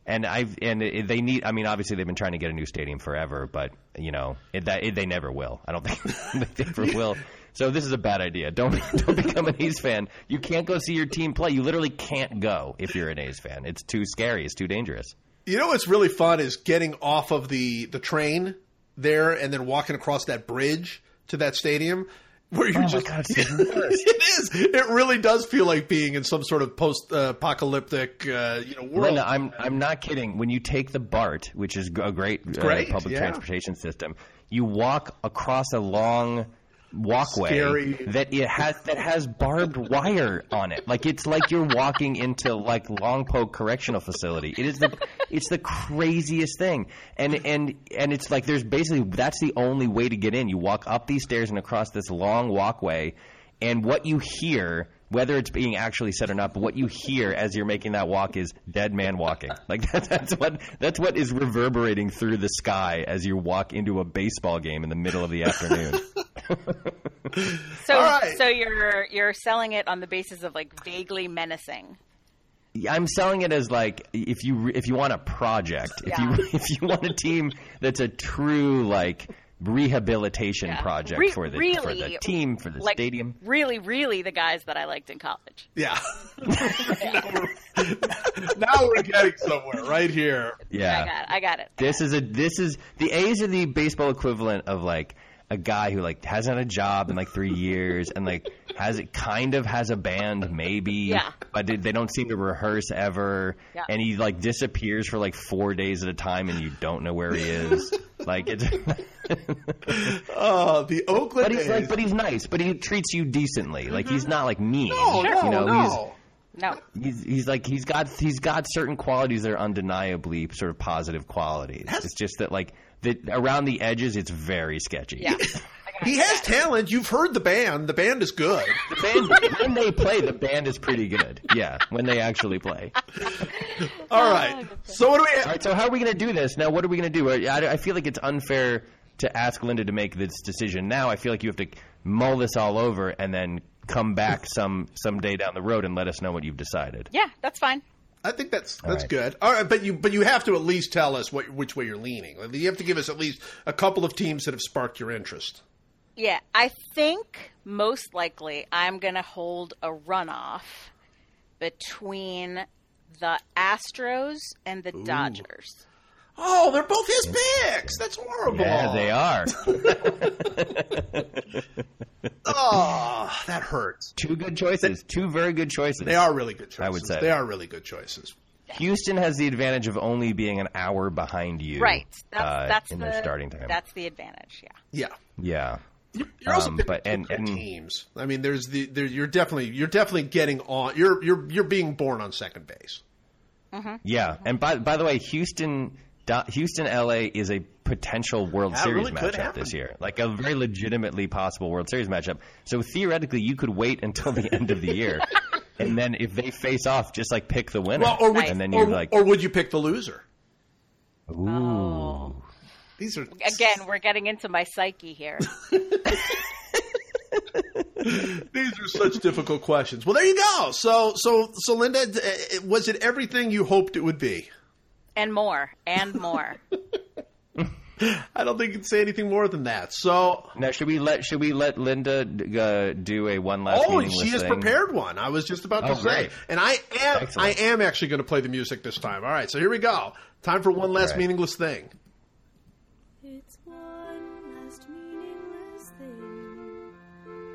And I've and it, they need. I mean, obviously they've been trying to get a new stadium forever, but you know it, that they never will. I don't think [laughs] they ever will. So this is a bad idea. Don't [laughs] don't become an A's fan. You can't go see your team play. You literally can't go if you're an A's fan. It's too scary. It's too dangerous. You know what's really fun is getting off of the the train there and then walking across that bridge to that stadium where you're Oh just God, [laughs] it is it really does feel like being in some sort of post apocalyptic uh, you know world Linda, I'm I'm not kidding. When you take the BART, which is a great, uh, great, public yeah. transportation system, you walk across a long walkway Scary. that it has that has barbed wire on it. Like it's like you're walking into like Lompoc Correctional Facility. It is the it's the craziest thing. And and and it's like there's basically that's the only way to get in. You walk up these stairs and across this long walkway and what you hear whether it's being actually said or not, but what you hear as you're making that walk is dead man walking. Like that's, [laughs] that's what that's what is reverberating through the sky as you walk into a baseball game in the middle of the afternoon. [laughs] [laughs] So, All right. so you're you're selling it on the basis of like vaguely menacing. I'm selling it as like if you if you want a project, if Yeah. you [laughs] if you want a team that's a true like rehabilitation Yeah. project Re- for the for the team for the like stadium. really, really the guys that I liked in college. yeah [laughs] now we're getting somewhere right here Yeah. I got it. I got it. This is a this is the A's are the baseball equivalent of like a guy who like hasn't had a job in like three years and like has it kind of has a band maybe Yeah. but they, they don't seem to rehearse ever. Yeah. and he like disappears for like four days at a time and you don't know where he is. [laughs] Like it's [laughs] oh the Oakland but he's like but he's nice but he treats you decently. Like he's mm-hmm. not like mean no no you know he's no No. He's, he's like he's got he's got certain qualities that are undeniably sort of positive qualities. It's just that like the, around the edges, it's very sketchy. Yeah. he has talent you've heard the band the band is good The band, when they play, the band is pretty good. Yeah, when they actually play. [laughs] all right so what do we All right, so how are we going to do this now? What are we going to do? I, I feel like it's unfair to ask Linda to make this decision now. I feel like you have to mull this all over and then come back some some day down the road and let us know what you've decided. Yeah, that's fine. I think that's that's right. good. All right, but you but you have to at least tell us what which way you're leaning. You have to give us at least a couple of teams that have sparked your interest. Yeah, I think most likely I'm going to hold a runoff between the Astros and the Dodgers. Oh, they're both his picks. That's horrible. Yeah, they are. Oh, [laughs] that hurts. Two good choices. Two very good choices. They are really good choices. I would say. they are really good choices. Houston has the advantage of only being an hour behind you. Right. That's, uh, that's in the their starting time. That's the advantage. Yeah. Yeah. yeah. You're you're also Um, picking but- two and- and- teams. I mean, there's the there, you're definitely you're definitely getting on. You're you're you're being born on second base. Yeah. And by by the way, Houston Do- Houston LA is a potential World That Series really matchup this year. Like a very legitimately possible World Series matchup. So theoretically you could wait until the end of the year. [laughs] and then if they face off, just like pick the winner. Well, or would, and then you're like, or would you pick the loser? ooh. Oh. These are Again, we're getting into my psyche here. [laughs] These are such difficult questions. Well, there you go. So, so, so, Linda, uh, was it everything you hoped it would be? And more. And more. [laughs] I don't think you can say anything more than that. So, Now should we let should we let Linda uh, do a one last oh, she has thing? prepared one. I was just about to Oh, say, and I am, Excellent. I am actually going to play the music this time. All right, so here we go. Time for one last right. meaningless thing. It's one last meaningless thing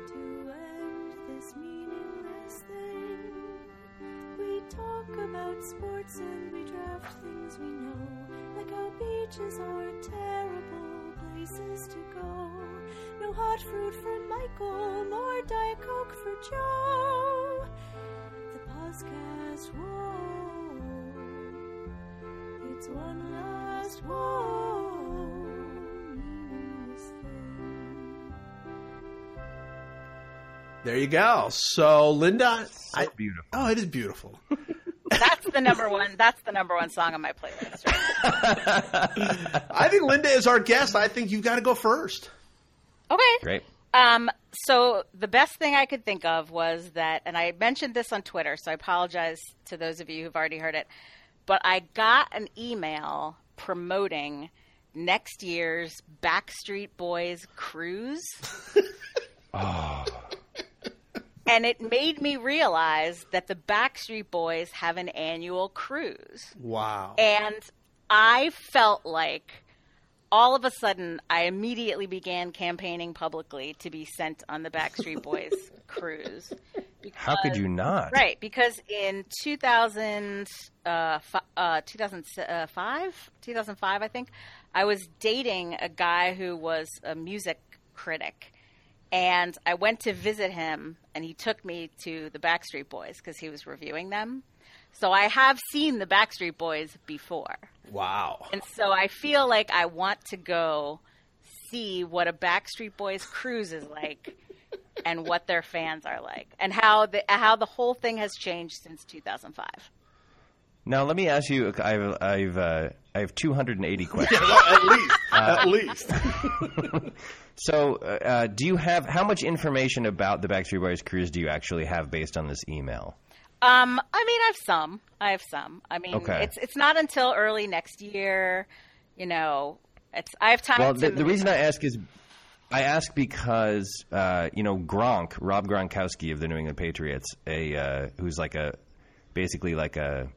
to end this meaningless thing. We talk about sports and beaches are terrible places to go. No hot fruit for Michael, nor Diet Coke for Joe. The podcast, whoa. It's one last whoa. There you go. So, Linda, I, beautiful. oh, it is beautiful. [laughs] That's the number one. That's the number one song on my playlist. Right? [laughs] I think Linda is our guest. I think you've got to go first. Okay. Great. Um, so the best thing I could think of was that, and I mentioned this on Twitter, so I apologize to those of you who've already heard it, but I got an email promoting next year's Backstreet Boys cruise. [laughs] And it made me realize that the Backstreet Boys have an annual cruise. Wow. And I felt like all of a sudden I immediately began campaigning publicly to be sent on the Backstreet Boys [laughs] cruise. How could you not? Right, because in 2000, uh, uh, 2005, 2005, I think, I was dating a guy who was a music critic. And I went to visit him, and he took me to the Backstreet Boys because he was reviewing them. So I have seen the Backstreet Boys before. wow. And so I feel like I want to go see what a Backstreet Boys cruise is like [laughs] and what their fans are like and how the how the whole thing has changed since 2005. Now let me ask you. I've I've uh, I have 280 [laughs] questions. at least. at least. [laughs] So, uh, uh, do you have how much information about the Backstreet Boys cruise do you actually have based on this email? Um, I mean, I have some. I have some. I mean, Okay. it's it's not until early next year. You know, it's I have time. Well, the, the reason I ask is, I ask because uh, you know Gronk, Rob Gronkowski of the New England Patriots, a uh, who's like a basically like a,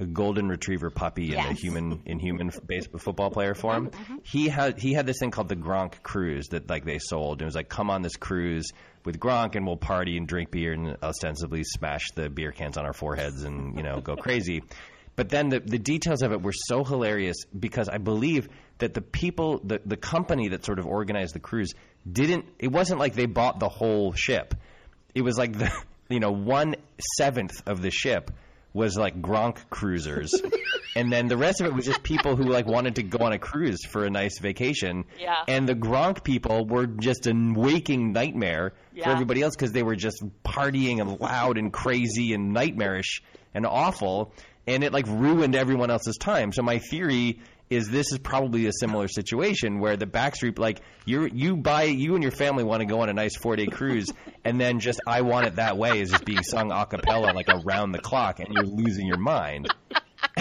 a golden retriever puppy in a human in human base football player uh-huh, form. Uh-huh. He had he had this thing called the Gronk cruise that like they sold. It was like come on this cruise with Gronk and we'll party and drink beer and ostensibly smash the beer cans on our foreheads and you know go crazy. But then the, the details of it were so hilarious because I believe that the people, the, the company that sort of organized the cruise didn't, it wasn't like they bought the whole ship. It was like the, [laughs] you know, one seventh of the ship was like Gronk cruisers. [laughs] and then the rest of it was just people who like wanted to go on a cruise for a nice vacation. Yeah. And the Gronk people were just a waking nightmare for everybody else because they were just partying and loud and crazy and nightmarish and awful and it like ruined everyone else's time so my theory is this is probably a similar situation where the backstreet like you you buy you and your family want to go on a nice four day cruise and then just i want it that way is just being sung a cappella like around the clock and you're losing your mind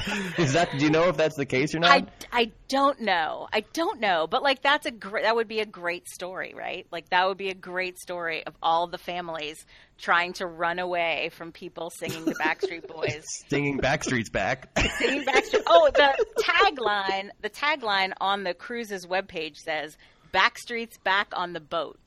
[laughs] is that do you know if that's the case or not I, I don't know. I don't know, but like that's a great that would be a great story, right? Like that would be a great story of all the families trying to run away from people singing the Backstreet Boys. [laughs] singing backstreet's back [laughs] singing Backstreet. Oh, the tagline, the tagline on the cruise's webpage says "Backstreet's back on the boat."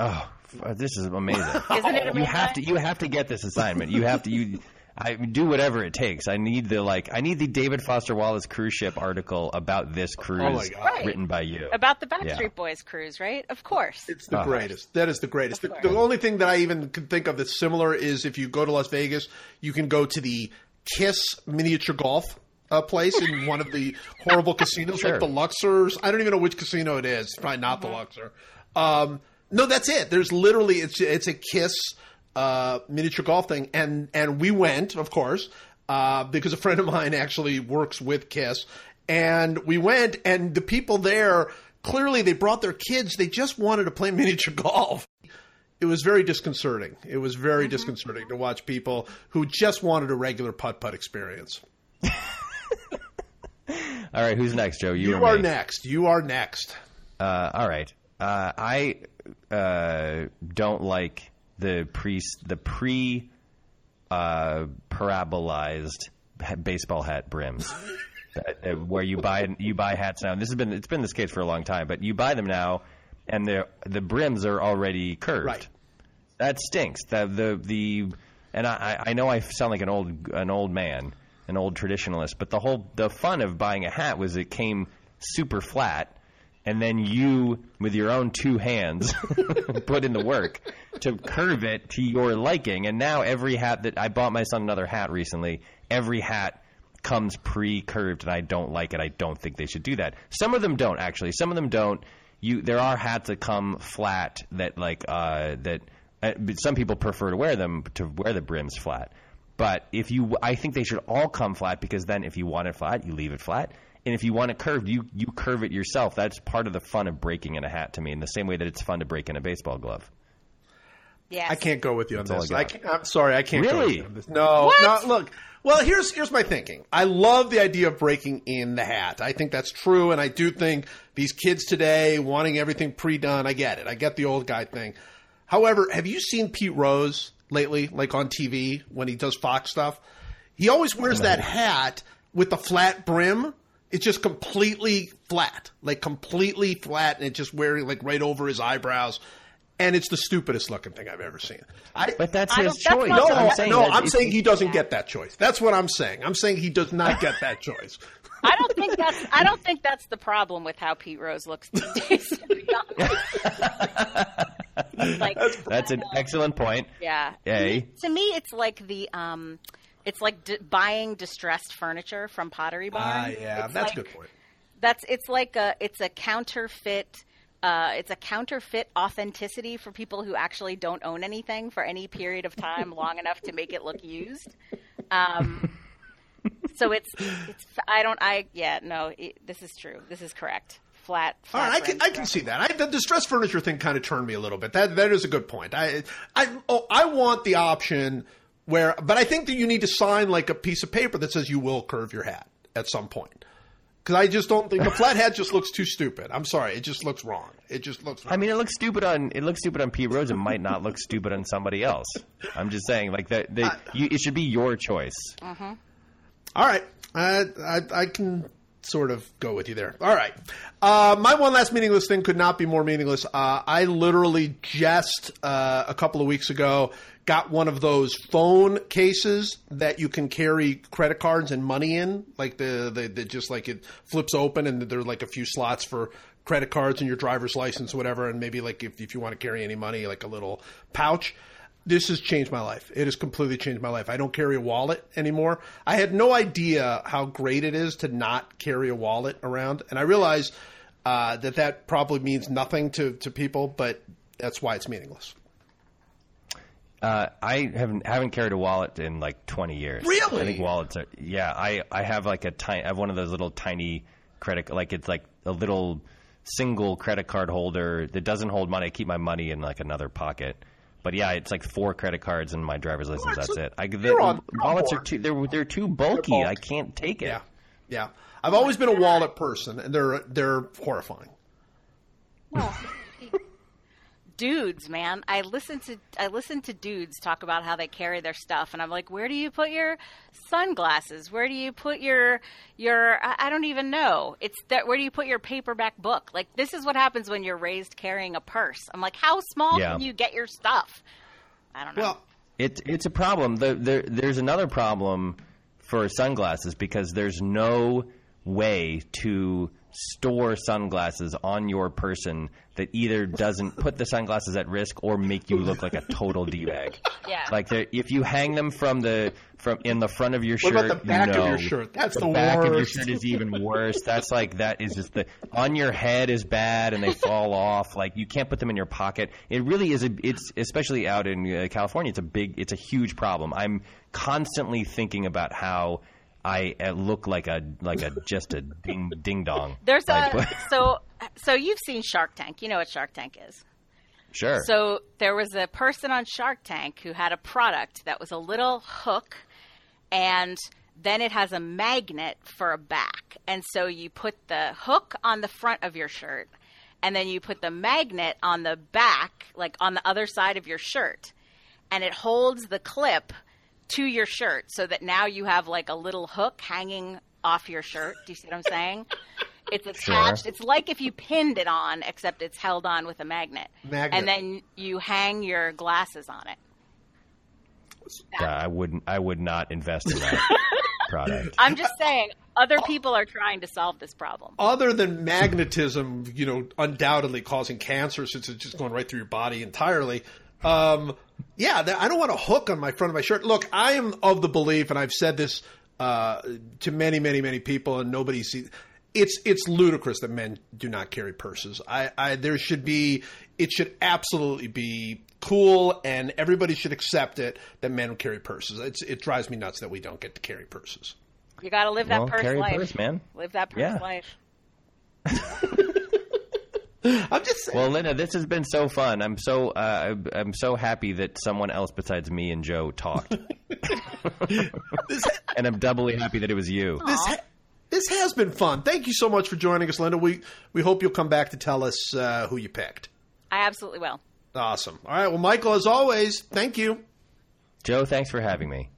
Oh, this is amazing. Isn't it You have to you have to get this assignment. You have to you I do whatever it takes. I need the like I need the David Foster Wallace cruise ship article about this cruise Oh my God. Right. written by you. About the Backstreet Yeah. Boys cruise, right? Of course. It's the Uh-huh. greatest. That is the greatest. The, the only thing that I even could think of that's similar is if you go to Las Vegas, you can go to the Kiss miniature golf uh, place in one of the horrible casinos, Sure. like the Luxors. I don't even know which casino it is. It's probably not the Luxor. Um, no, that's it. There's literally it's it's a Kiss uh, miniature golf thing, and and we went, of course, uh, because a friend of mine actually works with Kiss, and we went, and the people there clearly they brought their kids. They just wanted to play [laughs] miniature golf. It was very disconcerting. It was very disconcerting to watch people who just wanted a regular putt putt experience. [laughs] All right, who's next, Joe? You, You are me? next. You are next. Uh, all right. Uh, I uh, don't like the pre the pre uh, parabolized baseball hat brims. That- [laughs] uh, where you buy you buy hats now. And this has been it's been this case for a long time, but you buy them now, and the the brims are already curved. Right. That stinks. The the the and I, I I know I sound like an old an old man, an old traditionalist, but the whole the fun of buying a hat was it came super flat, and then you with your own two hands [laughs] put in the work to curve it to your liking. And now every hat that I bought my son another hat recently, every hat comes pre-curved, and I don't like it. I don't think they should do that. Some of them don't actually. Some of them don't. You there are hats that come flat that like uh, that. Uh, some people prefer to wear them to wear the brims flat. But if you, I think they should all come flat because then if you want it flat, you leave it flat. And if you want it curved, you you curve it yourself. That's part of the fun of breaking in a hat to me. In the same way that it's fun to break in a baseball glove. Yes. I can't go with you on That's this. I I can't, I'm sorry, I can't. Go with Really? you on this. No, no. Look, well, here's here's my thinking. I love the idea of breaking in the hat. I think that's true, and I do think these kids today wanting everything pre-done. I get it. I get the old guy thing. However, have you seen Pete Rose lately, like on TV when he does Fox stuff? He always wears that hat with the flat brim. It's just completely flat, like completely flat, and it's just wearing like right over his eyebrows. And it's the stupidest looking thing I've ever seen. I, But that's I his don't- that's choice. no, I'm saying no, I'm saying he doesn't get that choice. That's what I'm saying. I'm saying he does not get that choice. [laughs] I don't think that's. I don't think that's the problem with how Pete Rose looks these days. To be honest. [laughs] like, That's an excellent point. yeah. A. To me, it's like the um, it's like d- buying distressed furniture from Pottery Barn. Ah, yeah, It's that's like- a good point. That's it's like a it's a counterfeit. Uh, it's a counterfeit authenticity for people who actually don't own anything for any period of time [laughs] long enough to make it look used. Um, [laughs] so it's it's I don't I yeah no it, this is true this is correct flat. All flat right, I can, I can see that. I, the distressed furniture thing kind of turned me a little bit. That that is a good point. I I oh, I want the option where, but I think that you need to sign like a piece of paper that says you will curve your hat at some point. Because I just don't think the flat hat just looks too stupid. I'm sorry, it just looks wrong. It just looks. Wrong. I mean, it looks stupid on it looks stupid on Pete Rose. It might not look stupid on somebody else. I'm just saying, like that. They, you, it should be your choice. All right, I, I I can sort of go with you there. All right, uh, my one last meaningless thing could not be more meaningless. Uh, I literally just uh, a couple of weeks ago got one of those phone cases that you can carry credit cards and money in, like the the, the just like it flips open and there's like a few slots for credit cards and your driver's license, whatever, and maybe like if if you want to carry any money, like a little pouch this has changed my life. It has completely changed my life. I don't carry a wallet anymore. I had no idea how great it is to not carry a wallet around, and I realize uh, that that probably means nothing to, to people, but that's why it's meaningless. Uh, I haven't haven't carried a wallet in like 20 years. Really? I think wallets are. Yeah, I I have like a tiny. I have one of those little tiny credit. Like it's like a little single credit card holder that doesn't hold money. I keep my money in like another pocket. But yeah, it's like four credit cards and my driver's license. Alright, That's so it. I, the, you're on- you're wallets are too. They're they're too bulky. bulk. I can't take it. Yeah, yeah. I've always been a wallet person, and they're they're horrifying. Dudes, man. I listen to I listen to dudes talk about how they carry their stuff, and I'm like, where do you put your sunglasses? Where do you put your your? I, I don't even know. It's that. Where do you put your paperback book? Like this is what happens when you're raised carrying a purse. I'm like, how small Yeah. can you get your stuff? I don't know. Well, It, it's a problem. The, there, there's another problem for sunglasses because there's no way to store sunglasses on your person that either doesn't put the sunglasses at risk or make you look like a total d-bag. [laughs] Yeah. Like if you hang them from the from in the front of your What shirt, about the back of your shirt? That's the the back of your shirt is even worse. That's like that is just the on your head is bad and they fall off. Like you can't put them in your pocket. It really is a. It's especially out in uh, California. It's a big. It's a huge problem. I'm constantly thinking about how. I look like a like a just a ding ding dong. [laughs] There's Like, a [laughs] so so you've seen Shark Tank. You know what Shark Tank is. sure. So there was a person on Shark Tank who had a product that was a little hook, and then it has a magnet for a back. And so you put the hook on the front of your shirt, and then you put the magnet on the back, like on the other side of your shirt, and it holds the clip to your shirt so that now you have like a little hook hanging off your shirt. Do you see what I'm saying? [laughs] It's attached. It's like if you pinned it on, except it's held on with a magnet. Magnet. And then you hang your glasses on it. Uh, I wouldn't. I would not invest in that [laughs] product. I'm just saying, other people are trying to solve this problem. Other than magnetism, you know, undoubtedly causing cancer since it's just going right through your body entirely. Um, yeah, I don't want a hook on my front of my shirt. Look, I am of the belief, and I've said this uh, to many, many, many people, and nobody sees. It's it's ludicrous that men do not carry purses. I, I there should be it should absolutely be cool, and everybody should accept it that men carry purses. It's, it drives me nuts that we don't get to carry purses. You got to live that Well, purse carry a life, purse, man. Live that purse Yeah. life. [laughs] [laughs] I'm just saying. Well, Linda, this has been so fun. I'm so uh, I'm so happy that someone else besides me and Joe talked, [laughs] this, [laughs] and I'm doubly happy that it was you. this, ha- this has been fun. Thank you so much for joining us, Linda. We we hope you'll come back to tell us uh, who you picked. I absolutely will. Awesome. All right. Well, Michael, as always, thank you. Joe, thanks for having me.